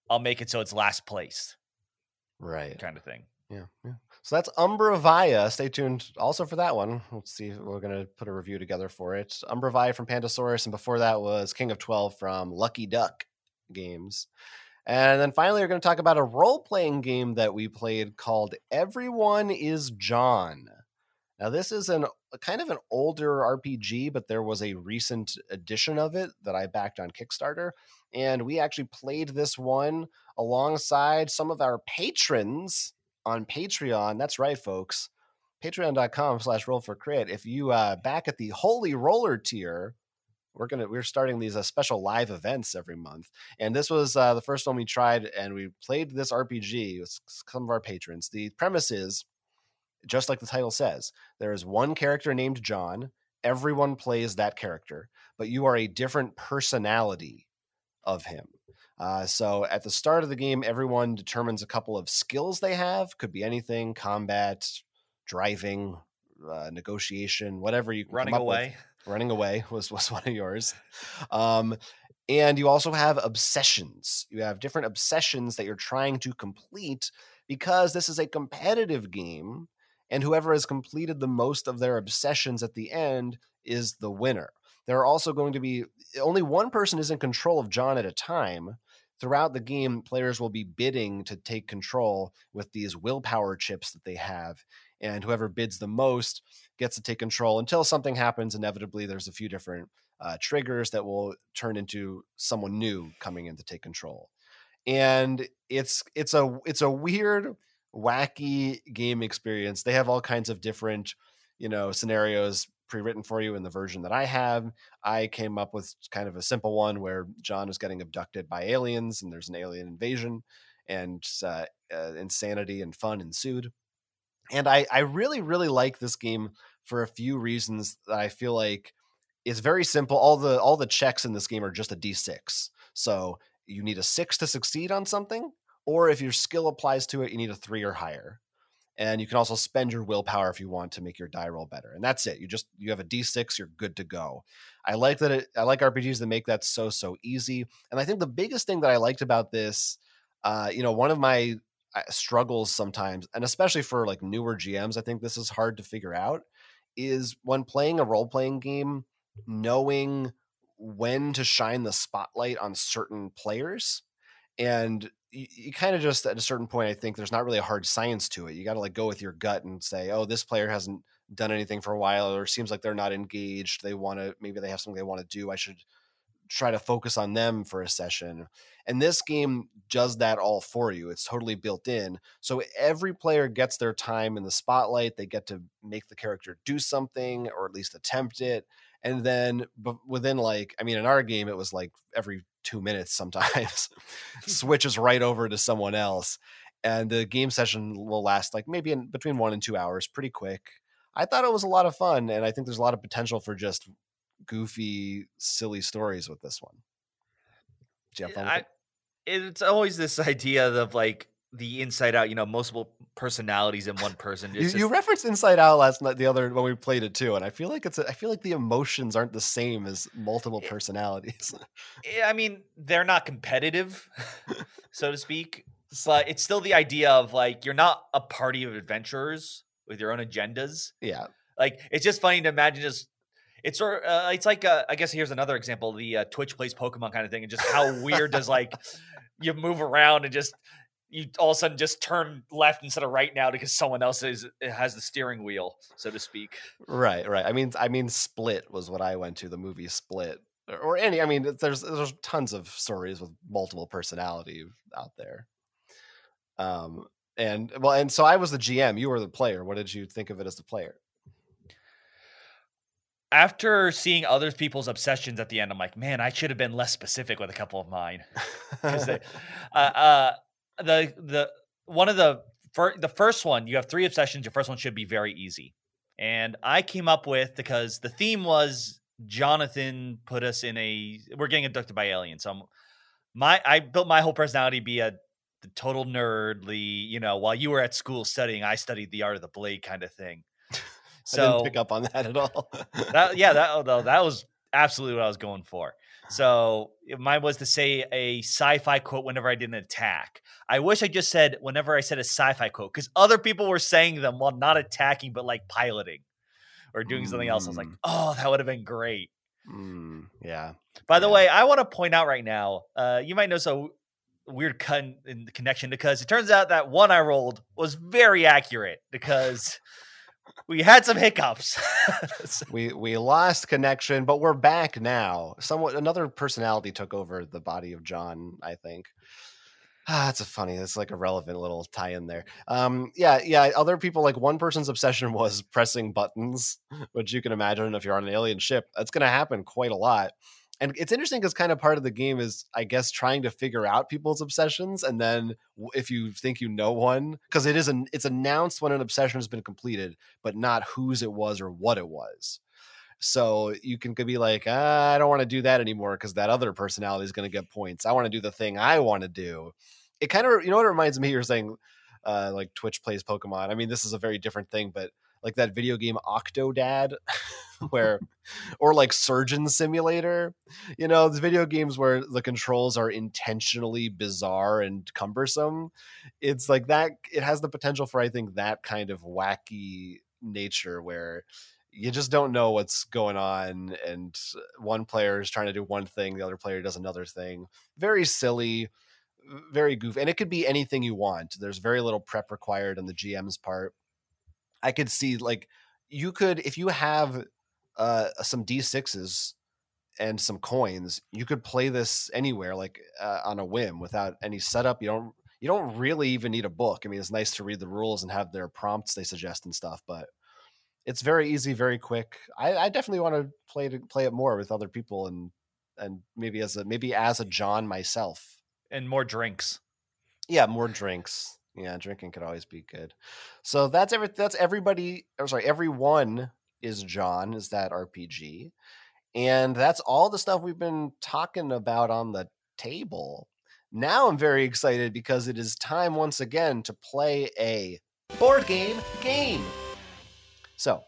I'll make it so it's last place Right. kind of thing. Yeah, yeah. So that's Umbra Via. Stay tuned also for that one. Let's see. We're going to put a review together for it. Umbra Via from Pandasaurus. And before that was King of 12 from Lucky Duck Games. And then finally, we're going to talk about a role playing game that we played called Everyone is John. Now, this is an kind of an older RPG, but there was a recent edition of it that I backed on Kickstarter. And we actually played this one alongside some of our patrons on Patreon. That's right, folks. Patreon.com slash roll for crit. If you uh back at the holy roller tier, we're gonna we're starting these uh, special live events every month. And this was uh, the first one we tried, and we played this RPG with some of our patrons. The premise is just like the title says, there is one character named John. Everyone plays that character, but you are a different personality of him. Uh, so at the start of the game, everyone determines a couple of skills they have. Could be anything: combat, driving, uh, negotiation, whatever you Running come up with. Running away was was one of yours. Um, and you also have obsessions. You have different obsessions that you're trying to complete because this is a competitive game, and whoever has completed the most of their obsessions at the end is the winner. There are also going to be only one person is in control of John at a time. Throughout the game, players will be bidding to take control with these willpower chips that they have. And whoever bids the most gets to take control until something happens. Inevitably, there's a few different uh, triggers that will turn into someone new coming in to take control. And it's it's a it's a weird, wacky game experience. They have all kinds of different, you know, scenarios pre-written for you in the version that I have. I came up with kind of a simple one where John is getting abducted by aliens and there's an alien invasion and uh, uh, insanity and fun ensued. And I, I really, really like this game for a few reasons that I feel like it's very simple. All the all the checks in this game are just a d6. So you need a six to succeed on something, or if your skill applies to it, you need a three or higher. And you can also spend your willpower if you want to make your die roll better. And that's it. You just you have a d6, you're good to go. I like that. It, I like RPGs that make that so so easy. And I think the biggest thing that I liked about this, uh, you know, one of my uh, struggles sometimes, and especially for like newer GMs, I think this is hard to figure out, is when playing a role playing game knowing when to shine the spotlight on certain players and you, you kind of just at a certain point i think there's not really a hard science to it. You got to like go with your gut and say oh this player hasn't done anything for a while or seems like they're not engaged. They want to maybe they have something they want to do. I should try to focus on them for a session and this game does that all for you it's totally built in so every player gets their time in the spotlight they get to make the character do something or at least attempt it and then within like i mean in our game it was like every two minutes sometimes switches right over to someone else and the game session will last like maybe in between one and two hours pretty quick. I thought it was a lot of fun and i think there's a lot of potential for just goofy silly stories with this one Do you have fun I, it's always this idea of like the inside out, you know, multiple personalities in one person. you, you referenced Inside Out last night, the other when we played it too, and I feel like it's a, I feel like the emotions aren't the same as multiple eh personalities. Eh, I mean, they're not competitive, so to speak, but it's still the idea of like you're not a party of adventurers with your own agendas. Yeah, like it's just funny to imagine just it's sort uh, it's like uh, I guess here's another example the uh, Twitch plays Pokemon kind of thing, and just how weird does like you move around and just you all of a sudden just turn left instead of right now because someone else is has the steering wheel, so to speak. Right, right. I mean, I mean, Split was what I went to. The movie Split, or any. I mean, there's there's tons of stories with multiple personality out there. Um, and well, and so I was the GM. You were the player. What did you think of it as the player? After seeing other people's obsessions at the end, I'm like, man, I should have been less specific with a couple of mine. Because uh, uh, the the one of the fir- the first one you have three obsessions. Your first one should be very easy, and I came up with because the theme was Jonathan put us in a we're getting abducted by aliens. So I'm, my I built my whole personality be a the total nerdly, you know, while you were at school studying, I studied the art of the blade kind of thing. So pick up on that at all. that, yeah, that that was absolutely what I was going for. So mine was to say a sci-fi quote whenever I did an attack. I wish I just said whenever I said a sci-fi quote because other people were saying them while not attacking but like piloting or doing mm. something else. I was like, mm. oh, that would have been great. Mm, yeah. By the yeah. way, I want to point out right now, uh, you might notice a weird cut in the connection because it turns out that one I rolled was very accurate because we had some hiccups. we we lost connection, but we're back now. Somewhat another personality took over the body of John, I think. Ah, that's a funny. It's like a relevant little tie in there. Um, yeah, yeah. Other people like one person's obsession was pressing buttons, which you can imagine if you're on an alien ship, that's going to happen quite a lot and it's interesting because kind of part of the game is i guess trying to figure out people's obsessions and then if you think you know one because it is an it's announced when an obsession has been completed but not whose it was or what it was. So you can be like ah, i don't want to do that anymore because that other personality is going to get points. I want to do the thing i want to do. It kind of you know what it reminds me? You're saying uh, like twitch plays pokemon. I mean this is a very different thing but like that video game Octodad, where, or like Surgeon Simulator. You know, the video games where the controls are intentionally bizarre and cumbersome. It's like that. It has the potential for I think that kind of wacky nature where you just don't know what's going on and one player is trying to do one thing the other player does another thing very silly very goofy and it could be anything you want there's very little prep required on the gm's part i could see like you could if you have uh some d6s and some coins you could play this anywhere like uh, on a whim without any setup you don't you don't really even need a book i mean it's nice to read the rules and have their prompts they suggest and stuff but it's very easy, very quick. I, I definitely want to play to play it more with other people and and maybe as a maybe as a John myself. And more drinks. Yeah, more drinks. Yeah, drinking could always be good. So that's every that's everybody. Or sorry, everyone is John. Is that RPG? And that's all the stuff we've been talking about on the table. Now I'm very excited because it is time once again to play a board game game. So,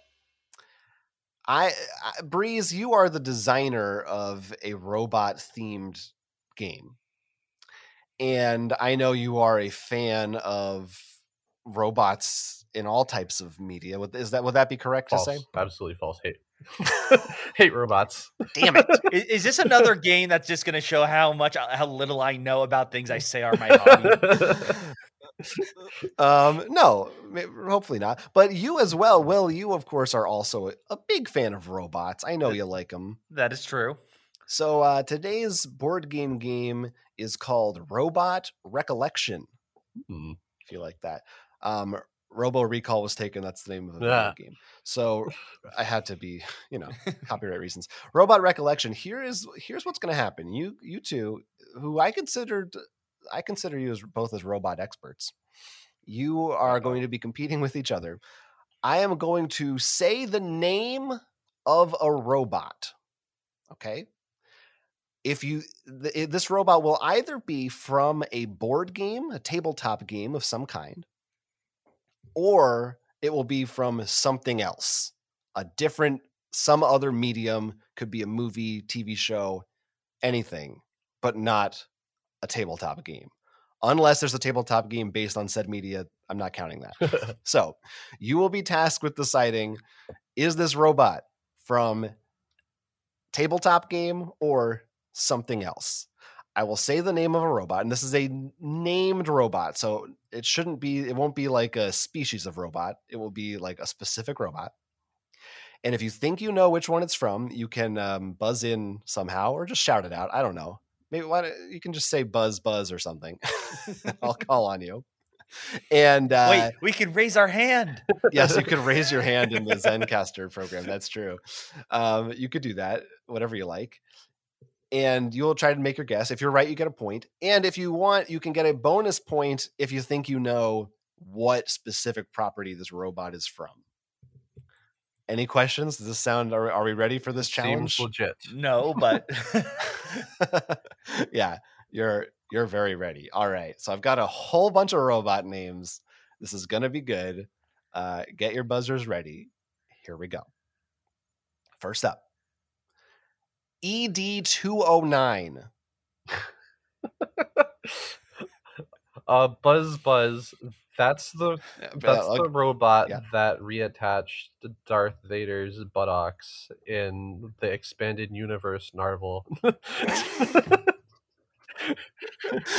I, I Breeze, you are the designer of a robot themed game. And I know you are a fan of robots in all types of media. Would- Is that would that be correct false. to say? Absolutely false. Hate. Hate robots. Damn it. Is, is this another game that's just going to show how much, how little I know about things I say are my hobby? um no hopefully not but you as well will you of course are also a, a big fan of robots i know you like them that is true. so uh today's board game game is called robot recollection. Hmm. if you like that. Um robo recall was taken that's the name of the Yeah. game. So i had to be you know copyright reasons. Robot recollection here is here's what's going to happen. You you two who i considered i consider you as both as robot experts. You are going to be competing with each other. I am going to say the name of a robot okay if you th- this robot will either be from a board game a tabletop game of some kind or it will be from something else a different some other medium could be a movie tv show anything but not a tabletop game. Unless there's a tabletop game based on said media i'm not counting that. So you will be tasked with deciding is this robot from tabletop game or something else i will say the name of a robot and this is a named robot so it shouldn't be it won't be like a species of robot it will be like a specific robot and if you think you know which one it's from you can um, buzz in somehow or just shout it out i don't know maybe why don't- you can just say buzz buzz or something i'll call on you and uh, Wait, we can raise our hand. yes, you could raise your hand in the Zencastr program. That's true. Um, you could do that, whatever you like. And you'll try to make your guess. If you're right, you get a point. And if you want, you can get a bonus point if you think you know what specific property this robot is from. Any questions? Does this sound? Are, are we ready for this challenge? Seems legit. No, but yeah, you're you're very ready. All right. So I've got a whole bunch of robot names. This is gonna be good. Uh, get your buzzers ready. Here we go. First up, ED two oh nine. uh, Buzz Buzz. That's the that's the robot yeah. that reattached Darth Vader's buttocks in the expanded universe Narvel.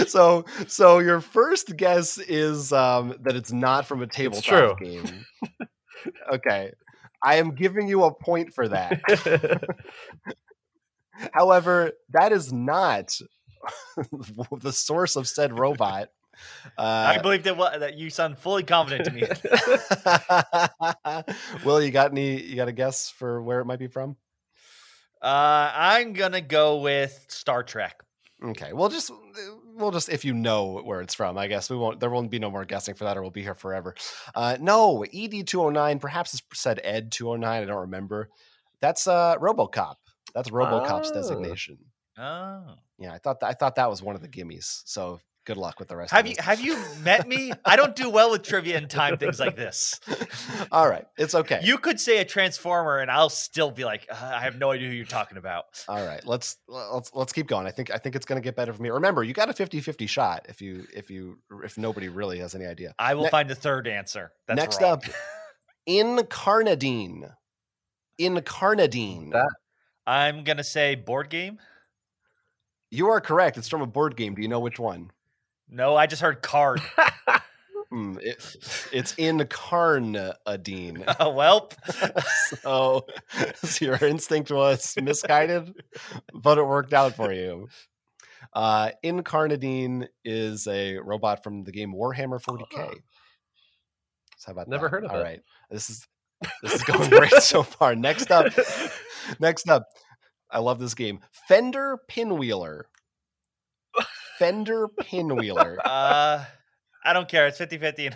so so your first guess is um, that it's not from a tabletop game. okay, I am giving you a point for that. However, that is not the source of said robot. I Uh, believe that what that you sound fully confident to me. Will you got any? You got a guess for where it might be from? Uh, I'm gonna go with Star Trek. Okay, we'll just we'll just if you know where it's from, I guess we won't. There won't be no more guessing for that, or we'll be here forever. Uh, no, ED two hundred nine. Perhaps it's said Ed two hundred nine. I don't remember. That's uh, RoboCop. That's RoboCop's Ah. designation. Oh, Yeah, I thought that, I thought that was one of the gimmies. So Good luck with the rest. Have of you have you met me? I don't do well with trivia and time things like this. All right, it's okay. You could say a transformer, and I'll still be like, "Uh, I have no idea who you're talking about. All right, let's let's let's keep going. I think I think it's going to get better for me. Remember, you got a 50-50 shot if you if you if nobody really has any idea. I will Ne- find the third answer. That's Next wrong. up, Incarnadine. Incarnadine. That- I'm gonna say board game. you are correct. It's from a board game. Do you know which one? No, I just heard card. Hmm, it, it's Incarnadine. Oh, Welp. so, so your instinct was misguided, but it worked out for you. Uh, Incarnadine is a robot from the game Warhammer 40k. Oh. So how about Never that? heard of All it. right, this is this is going great so far. Next up, next up, I love this game. Fender Pinwheeler. Fender Pinwheeler. Uh, I don't care. It's 50 50.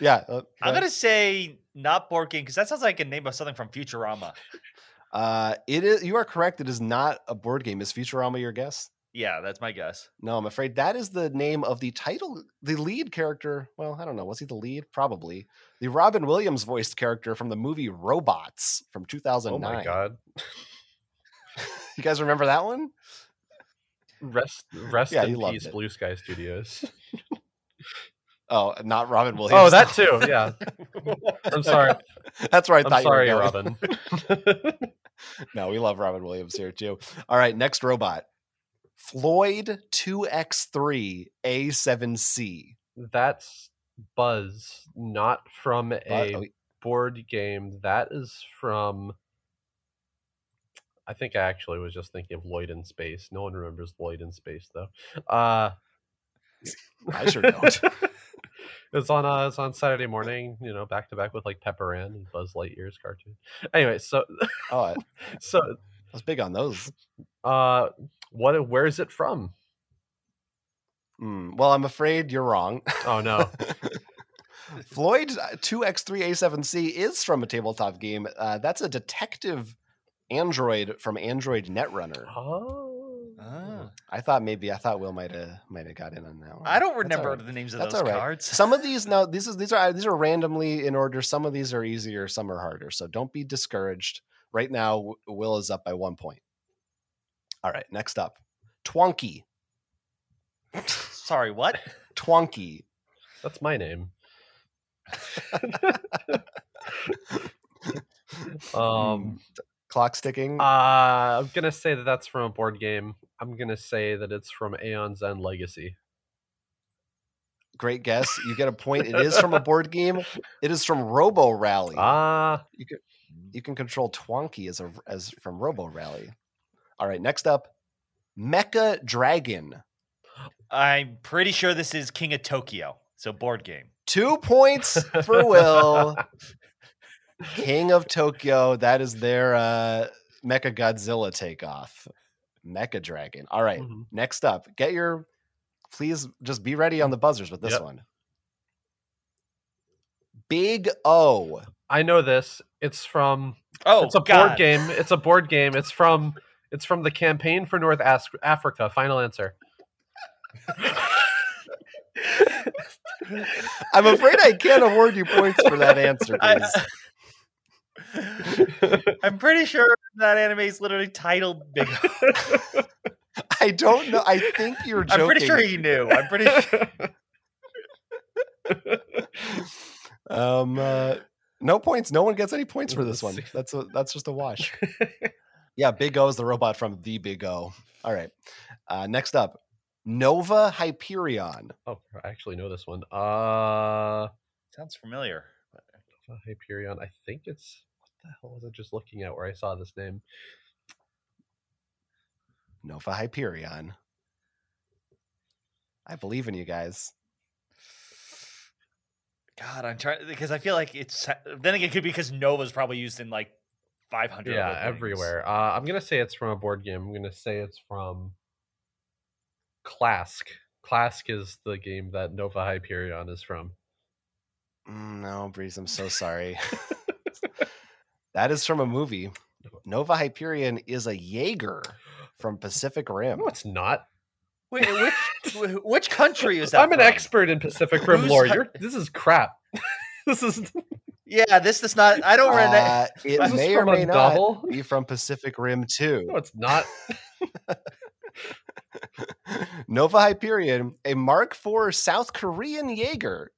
Yeah, uh, I'm going to say not board game because that sounds like a name of something from Futurama. Uh, it is. You are correct. It is not a board game. Is Futurama your guess? Yeah, that's my guess. No, I'm afraid that is the name of the title, the lead character. Well, I don't know. Was he the lead? Probably. The Robin Williams voiced character from the movie Robots from 2009. oh 2009. my god. You guys remember that one? Rest rest Yeah, in peace. Blue Sky Studios. Oh, not Robin oh, Williams. oh, that too. Yeah. I'm sorry. That's right. I I'm thought sorry, you were. Robin. No, we love Robin Williams here too. All right, next robot. Floyd 2X3 A7C. That's Buzz, not from a oh, board game. That is from. I think I actually was just thinking of Lloyd in Space. No one remembers Lloyd in Space though. Uh, I sure don't. it's on uh, it's on Saturday morning. You know, back to back with like Pepper Ann and Buzz Lightyear's cartoon. Anyway, so Oh, I so was big on those. uh, what? Where is it from? Hmm, well, I'm afraid you're wrong. Oh no. Floyd 2X3A7C is from a tabletop game. Uh, that's a detective android from Android Netrunner. oh. Ah. I thought maybe I thought Will might have might have got in on that one. I don't remember right. the names of That's those all right. cards. Some of these now these is these are these are randomly in order. Some of these are easier, some are harder. So don't be discouraged. Right now, Will is up by one point. All right, next up, Twonky. Sorry, what? Twonky. That's my name. um, Clock sticking. uh, I'm gonna say that that's from a board game. I'm gonna say that it's from Aeon's End Legacy. Great guess. You get a point. It is from a board game. It is from Robo Rally. Ah, you can you can control Twonky as a as from Robo Rally. All right, next up, Mecha Dragon. I'm pretty sure this is King of Tokyo. So board game. Two points for Will. King of Tokyo. That is their uh, Mecha Godzilla takeoff. Mecha Dragon. All right, Mhm. next up, get your. Please just be ready on the buzzers with this Yep. one. Big O. I know this. It's from. Oh, it's a God. board game. It's a board game. It's from. It's from the campaign for North As- Africa. Final answer. I'm afraid I can't award you points for that answer. I- Please. I'm pretty sure that anime is literally titled Big. O. I don't know. I think you're joking. I'm pretty sure he knew. I'm pretty sure. Um, uh, no points. No one gets any points for this one. That's a, that's just a wash. Yeah, Big O is the robot from the Big O. All right. Uh, next up, Nova Hyperion. oh, I actually know this one. Uh, Sounds familiar. Nova Hyperion. I think it's. What the hell was I just looking at where I saw this name? Nova Hyperion. I believe in you guys. God, I'm trying because I feel like it's. Then again, it could be because Nova's probably used in like 500. Yeah, everywhere. Uh, I'm gonna say it's from a board game. I'm gonna say it's from Klask. Klask is the game that Nova Hyperion is from. Mm, no, Breeze, I'm so sorry. that is from a movie. Nova Hyperion is a Jaeger from Pacific Rim. No, it's not. Wait, which which country is that? I'm an from? expert in Pacific Rim lore. You're, this is crap. this is Yeah, this is not. I don't remember. Uh, it may or may not novel? be from Pacific Rim 2. no, it's not. Nova Hyperion, a Mark IV South Korean Jaeger.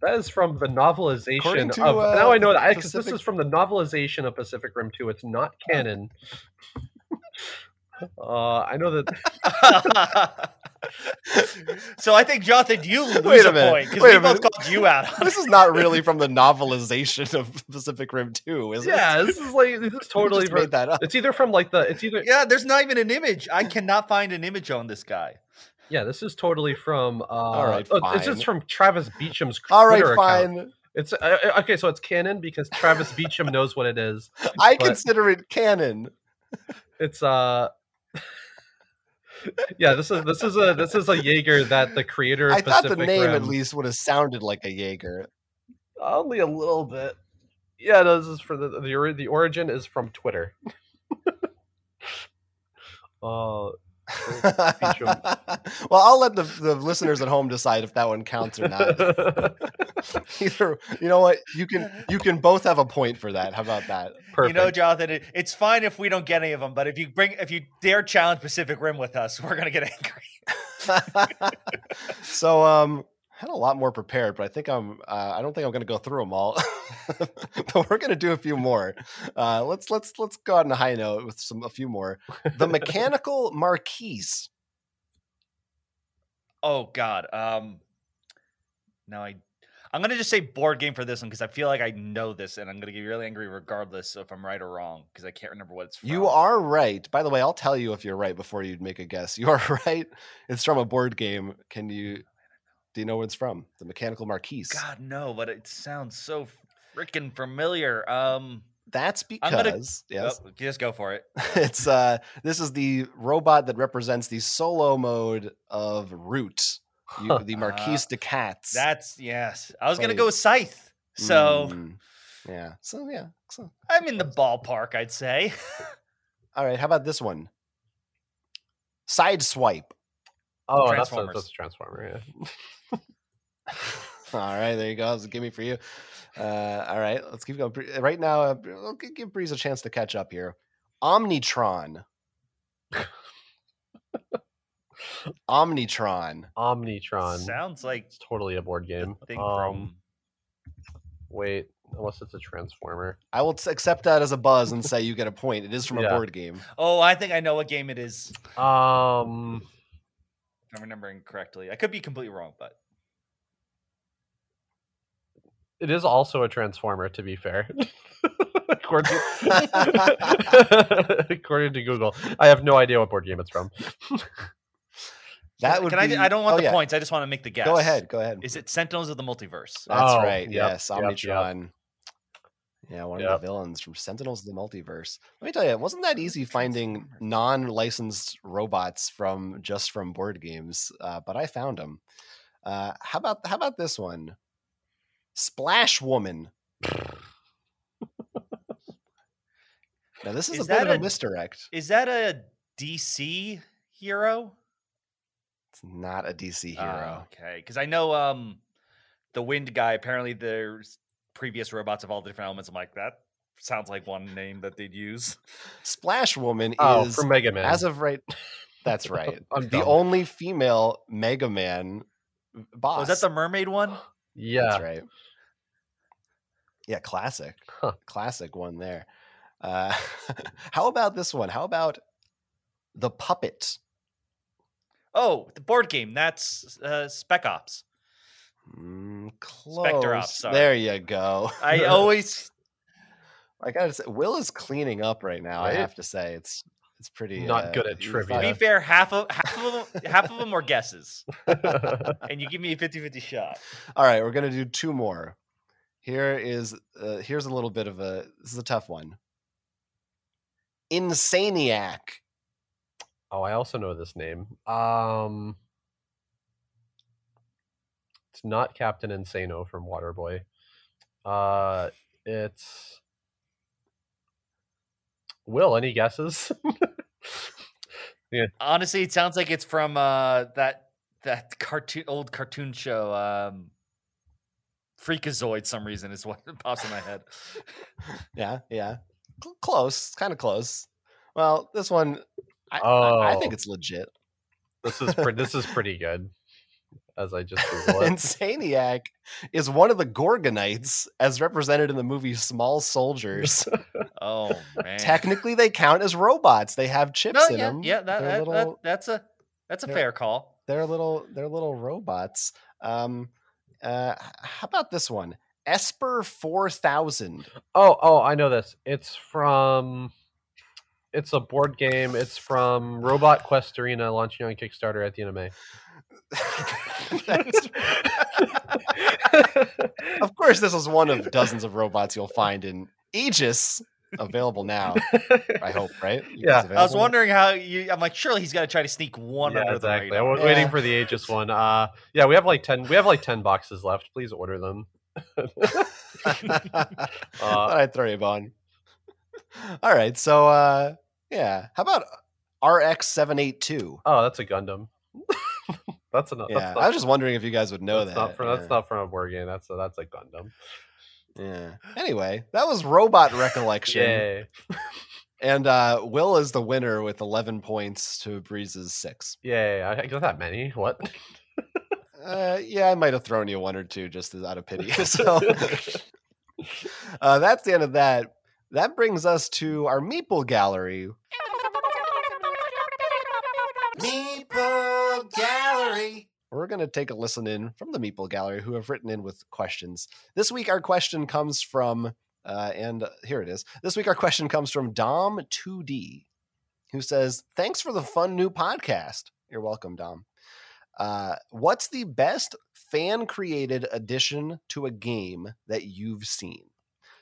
That is from the novelization to, of. uh, now I know that because this is from the novelization of Pacific Rim 2. It's not canon. Uh, I know that. so I think Jonathan, you lose Wait a a, minute, point because wait we a both minute. called you out. This is not really from the novelization of Pacific Rim 2, is it? Yeah, this is like this is totally. from- made that up. it's either from like the. It's either. Yeah, there's not even an image. I cannot find an image on this guy. Yeah, this is totally from. Uh, right, oh, This is from Travis Beacham's. All right, Twitter account. fine. It's uh, uh, okay, so it's canon because Travis Beacham knows what it is. I consider it canon. It's uh. Yeah, this is this is a this is a Jaeger that the creator. Of I thought the Pacific name at least would have sounded like a Jaeger. only a little bit. Yeah, no, this is for the the the origin is from Twitter. uh, well, I'll let the, the listeners at home decide if that one counts or not. Either you know what you can you can both have a point for that. How about that? perfect. You know, Jonathan, it, it's fine if we don't get any of them, but if you bring, if you dare challenge Pacific Rim with us, we're gonna get angry. so um I had a lot more prepared, but I think I'm uh, I don't think I'm going to go through them all. but we're going to do a few more. Uh, let's let's let's go on a high note with some a few more. The mechanical marquise. Oh God. Um. No, I. I'm gonna just say board game for this one because I feel like I know this, and I'm gonna get really angry regardless of if I'm right or wrong because I can't remember what it's from. You are right. By the way, I'll tell you if you're right before you make a guess. You are right. It's from a board game. Can you do you know what it's from? The mechanical marquise. God no, but it sounds so freaking familiar. Um. That's I'm gonna- because yes. oh, just go for it. it's uh this is the robot that represents the solo mode of Root, you, Huh. the Uh, Marquise de Cats. That's yes. I was gonna go with Scythe. So Mm, yeah. So yeah. So I'm in the ballpark, I'd say. all right. How about this one? Side swipe. oh, that's a, that's a transformer. Yeah. all right, there you go. That's a gimme for you. Uh, all right, let's keep going. Right now, uh, we'll give Breeze a chance to catch up here. Omnitron. Omnitron. Omnitron. Sounds like It's totally a board game. a thing Um, from. wait, unless it's a transformer. I will t- accept that as a buzz and say you get a point. It is from a board game. Oh, I think I know what game it is. Um, I'm remembering correctly. I could be completely wrong, but it is also a transformer. To be fair, according, to, according to Google, I have no idea what board game it's from. That would can be. I? I don't want oh, the yeah. points. I just want to make the guess. Go ahead. Go ahead. Is it Sentinels of the Multiverse? That's Oh, right. yep, yes, yep, yep. Omnitron. Yeah, one of the villains from Sentinels of the Multiverse. Let me tell you, it wasn't that easy finding non-licensed robots from just from board games, uh, but I found them. Uh, how about how about this one? Splash Woman. now this is, Is a bit of a a- misdirect. Is that a DC hero? It's not a DC hero. Ah, okay, because I know um the Wind guy. Apparently, there's previous robots of all the different elements. I'm like that sounds like one name that they'd use. Splash Woman Oh, is from Mega Man. as of right. That's right. I'm the dumb. only female Mega Man boss. Was Oh, that the mermaid one? yeah, That's right. Yeah, classic. Huh. Classic one there. Uh, how about this one? How about the puppet? Oh, the board game. That's uh, Spec Ops. Mm, Specter Ops, sorry. There you go. I always I gotta say, Will is cleaning up right now. I have to say, it's it's pretty Not uh, good at trivia. to be fair, half of half of them half of them were guesses, and you give me a 50-50 shot. All right, we're gonna do two more. Here is uh, here's a little bit of a this is a tough one. Insaniac. oh, I also know this name. Um, it's not Captain Insano from Waterboy. Uh, it's Will. Any guesses? yeah. Honestly, it sounds like it's from uh, that that cartoon old cartoon show. Um, Freakazoid. Some reason is what pops in my head. Yeah, yeah. Close, kind of close. Well, this one, I, I, I think Oh. it's legit. This is pre- this is pretty good. As I just Insaniac is one of the Gorgonites as represented in the movie Small Soldiers. Oh man. Technically, they count as robots. They have chips no, in yeah, them. yeah. That, that, little, that that's a that's a fair call. they're little, they're little robots. Um, uh, how about this one? Esper Four Thousand. Oh, oh, I know this. It's from. It's a board game. It's from Robot Quest Arena launching on Kickstarter at the end of May. Of course, this is one of dozens of robots you'll find in Aegis, available now. I hope, right? It's Yeah. I was I was available? wondering how you. I'm like, surely he's got to try to sneak one yeah, under exactly. the I radar. was waiting Yeah. for the Aegis one. Uh, yeah, we have like ten. We have like ten boxes left. Please order them. Thought I'd throw you a bone. All right, so uh, yeah, how about RX seven eight two? Oh, that's a Gundam. that's enough. Yeah, that's I was just wondering if you guys would know that's that. Not from, That's not from a board game. That's a, that's a Gundam. Yeah. Anyway, that was robot recollection, and uh, Will is the winner with eleven points to Breeze's six. Yeah, I I got that many. What? Uh, yeah, I might have thrown you one or two just out of pity. so uh, that's the end of that. That brings us to our Meeple Gallery. Meeple Gallery. We're going to take a listen in from the Meeple Gallery who have written in with questions. This week, our question comes from, uh, and uh, here it is. This week, our question comes from Dom2D, who says, Thanks for the fun new podcast. You're welcome, Dom. Uh, what's the best fan created addition to a game that you've seen?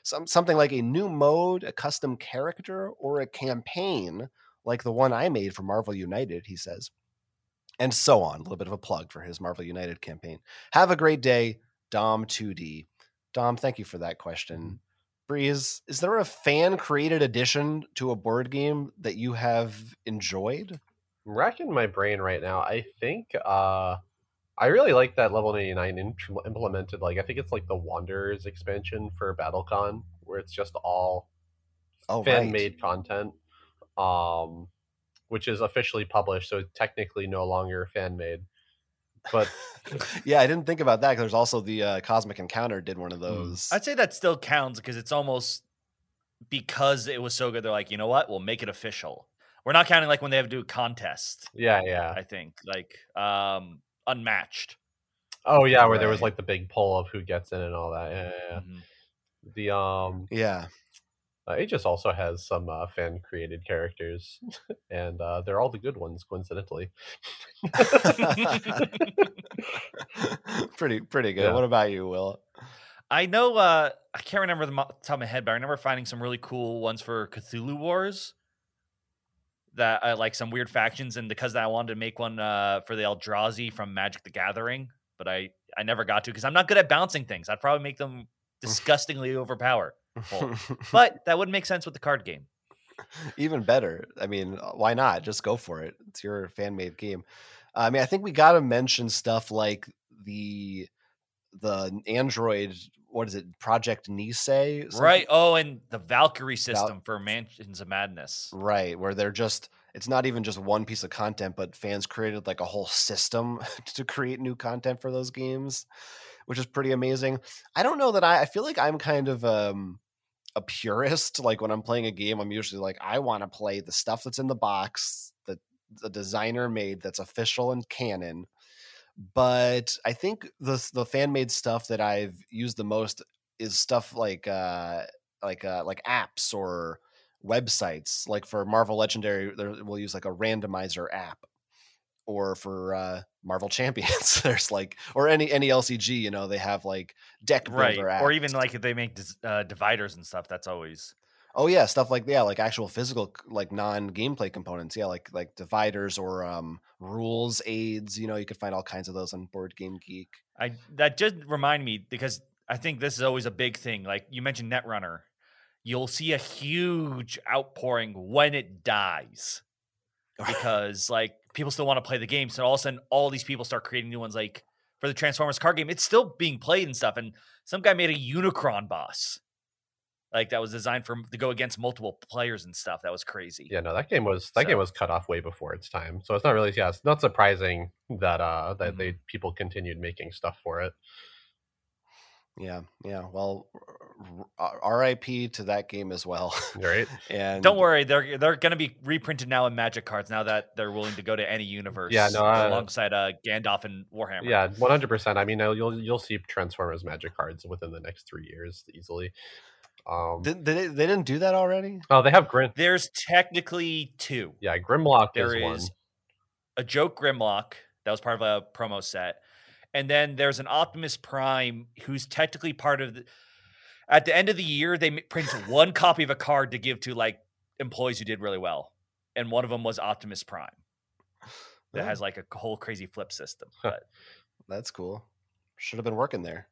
Some, something like a new mode, a custom character, or a campaign like the one I made for Marvel United, he says and so on. A little bit of a plug for his Marvel United campaign. Have a great day, Dom2D. Dom, thank you for that question. Breeze, is there a fan created addition to a board game that you have enjoyed? I'm racking my brain right now. I think uh, I really like that level 99 int- implemented. Like I think it's like the Wanderers expansion for BattleCon, where it's just all Oh, fan right. made content, um, which is officially published, so technically no longer fan made. But yeah, I didn't think about that. 'cause There's also the uh, Cosmic Encounter did one of Hmm. those. I'd say that still counts because it's almost because it was so good. They're like, you know what? We'll make it official. We're not counting like when they have to do a contest. yeah, yeah. I think like um unmatched. Oh yeah, where there was like the big poll of who gets in and all that. Yeah, yeah, yeah. Mhm. The um, yeah. Uh, Aegis also has some uh, fan created characters, and uh, they're all the good ones, coincidentally. pretty pretty good. Yeah. What about you, Will? I know uh I can't remember the top of my head, but I remember finding some really cool ones for Cthulhu Wars. That uh, like some weird factions, and because I wanted to make one uh, for the Eldrazi from Magic the Gathering, but I I never got to because I'm not good at bouncing things. I'd probably make them disgustingly overpower. But that would make sense with the card game. Even better. I mean, uh, why not? Just go for it. It's your fan made game. I mean, I think we got to mention stuff like the the Android. What is it? Project Nisei, something- Right. Oh, and the Valkyrie system for Mansions of Madness. Right, where they're just. It's not even just one piece of content, but fans created like a whole system to create new content for those games, which is pretty amazing. I don't know that I. I feel like I'm kind of um a purist. Like when I'm playing a game, I'm usually like, I want to play the stuff that's in the box that the designer made that's official and canon. But I think the the fan made stuff that I've used the most is stuff like uh like uh like apps or websites. Like for Marvel Legendary, we'll use like a randomizer app. Or for uh, Marvel Champions, there's like, or any any LCG, you know, they have like deck builder Right. apps. Or even like if they make uh, dividers and stuff, that's always. Oh yeah, stuff like yeah, like actual physical like non-gameplay components. Yeah, like like dividers or um rules aids, you know, you could find all kinds of those on Board Game Geek. I that just remind me because I think this is always a big thing. Like you mentioned Netrunner, you'll see a huge outpouring when it dies. because like people still want to play the game. So all of a sudden, all these people start creating new ones. Like for the Transformers card game, it's still being played and stuff. And some guy made a Unicron boss, like that was designed for to go against multiple players and stuff. That was crazy. Yeah, no, that game was that game was cut off way before its time. So it's not really yeah, it's not surprising that uh that Mm-hmm. they people continued making stuff for it. Yeah, yeah. Well, r- r- R.I.P. to that game as well. Right? and Don't worry, they're they're going to be reprinted now in Magic cards now that they're willing to go to any universe. Yeah, no, I- alongside uh, Gandalf and Warhammer. Yeah, one hundred percent. I mean, uh, you'll you'll see Transformers Magic cards within the next three years easily. Um, Did, did they, they didn't do that already? oh, they have Grim. there's technically two. Yeah, Grimlock There is, one. is a joke Grimlock that was part of a promo set, and then there's an Optimus Prime who's technically part of the. At the end of the year, they print one copy of a card to give to like employees who did really well, and one of them was Optimus Prime that Oh, has like a whole crazy flip system. But that's cool. Should have been working there.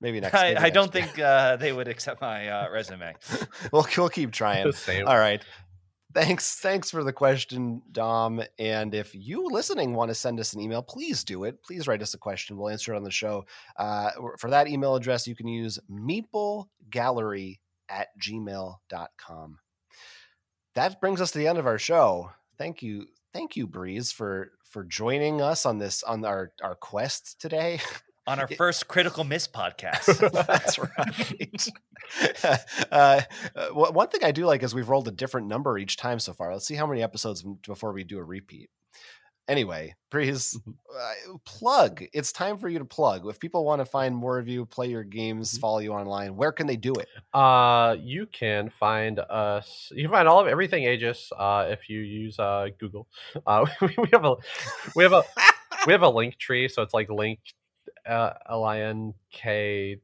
Maybe next. I, maybe I next don't year. think uh, they would accept my uh, resume. we'll we'll keep trying. All right. Thanks. Thanks for the question, Dom. And if you listening want to send us an email, please do it. Please write us a question. We'll answer it on the show. Uh, for that email address, you can use meeplegallery at gmail.com. That brings us to the end of our show. Thank you. Thank you, Breeze, for for joining us on this on our, our quest today. on our first critical miss podcast. That's right. uh, uh, one thing I do like is we've rolled a different number each time so far. Let's see how many episodes before we do a repeat. Anyway, Breeze, uh, plug. It's time for you to plug. If people want to find more of you, play your games, follow you online, where can they do it? Uh, you can find us. You can find all of everything Aegis. Uh, if you use uh Google, uh, we, we have a we have a we have a link tree. So it's like link l i n k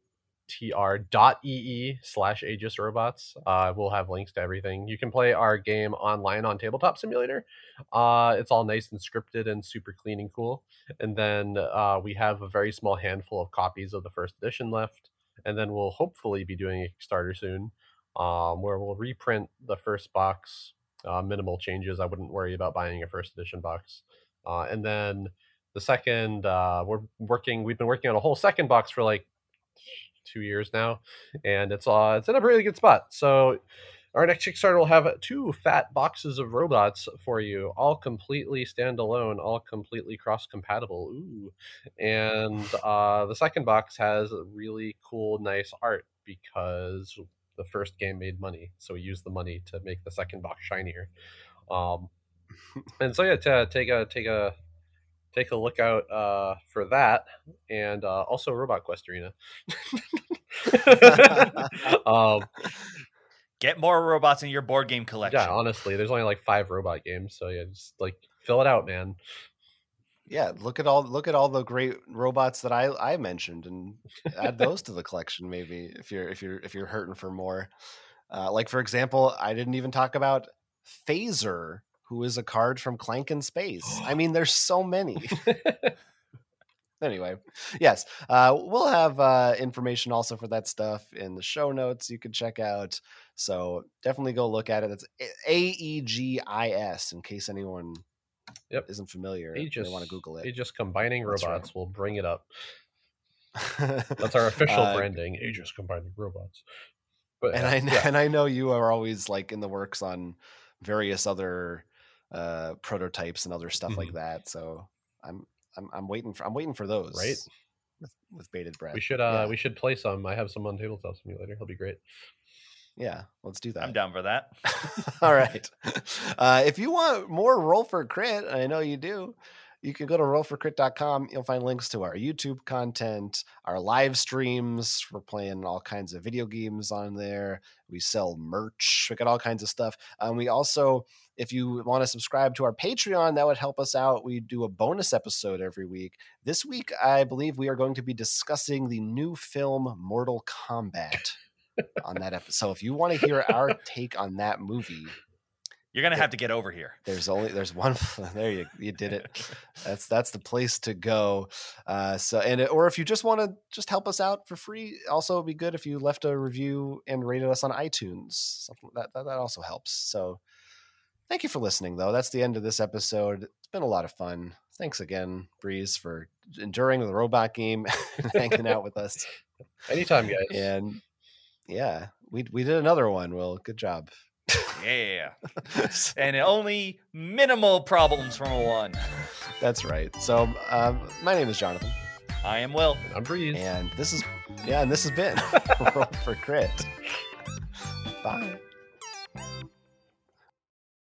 t r dot e e slash Aegis robots. Uh, we'll have links to everything. You can play our game online on Tabletop Simulator. Uh, it's all nice and scripted and super clean and cool. And then uh, we have a very small handful of copies of the first edition left and then we'll hopefully be doing a Kickstarter soon, um, where we'll reprint the first box. Uh, minimal changes. I wouldn't worry about buying a first edition box. Uh, and then the second, uh, we're working. We've been working on a whole second box for like two years now, and it's uh, it's in a really good spot. So. Our next Kickstarter will have two fat boxes of robots for you, all completely standalone, all completely cross compatible. Ooh and uh, the second box has really cool, nice art because the first game made money, so we used the money to make the second box shinier. Um, and so yeah, to take a take a take a look out uh, for that, and uh, also Robot Quest Arena. um, Get more robots in your board game collection. yeah, honestly, there's only like five robot games, so yeah, just like fill it out, man. Yeah, look at all look at all the great robots that I I mentioned and add those to the collection maybe if you're if you're if you're hurting for more. Uh, like for example, I didn't even talk about Phaser, who is a card from Clank in Space. I mean, there's so many. anyway, yes, uh, we'll have uh, information also for that stuff in the show notes you can check out. So definitely go look at it. It's A E G I S in case anyone Yep. isn't familiar. They want to Google it. Aegis combining That's right. robots will bring it up. That's our official Uh, branding. Aegis combining robots. But and yeah, I yeah. and I know you are always like in the works on various other uh prototypes and other stuff like Mhm. that. So I'm I'm I'm waiting for I'm waiting for those. Right. With with bated breath. we should uh yeah. we should play some. I have some on tabletop simulator. It'll be great. yeah, let's do that. I'm down for that. All right. Uh, if you want more Roll for Crit, I know you do, you can go to rollforcrit.com. You'll find links to our YouTube content, our live streams. We're playing all kinds of video games on there. We sell merch. We got all kinds of stuff. Um, we also, if you want to subscribe to our Patreon, that would help us out. We do a bonus episode every week. This week, I believe we are going to be discussing the new film Mortal Kombat on that episode. So if you want to hear our take on that movie, You're gonna have to get over here. there's only there's one. There you you did it. That's that's the place to go. Uh, so and it- or if you just want to just help us out for free, also it'd be good if you left a review and rated us on iTunes. Something that that, that also helps. So thank you for listening, though. That's the end of this episode. It's been a lot of fun. Thanks again, Breeze, for enduring the robot game and hanging out with us. Anytime, guys. And yeah, we we did another one. Well, good job. Yeah. and only minimal problems from a one. That's right. So, um, my name is Jonathan, I am Will. And I'm Breeze. and this is yeah, and this has been Roll for Crit. Bye.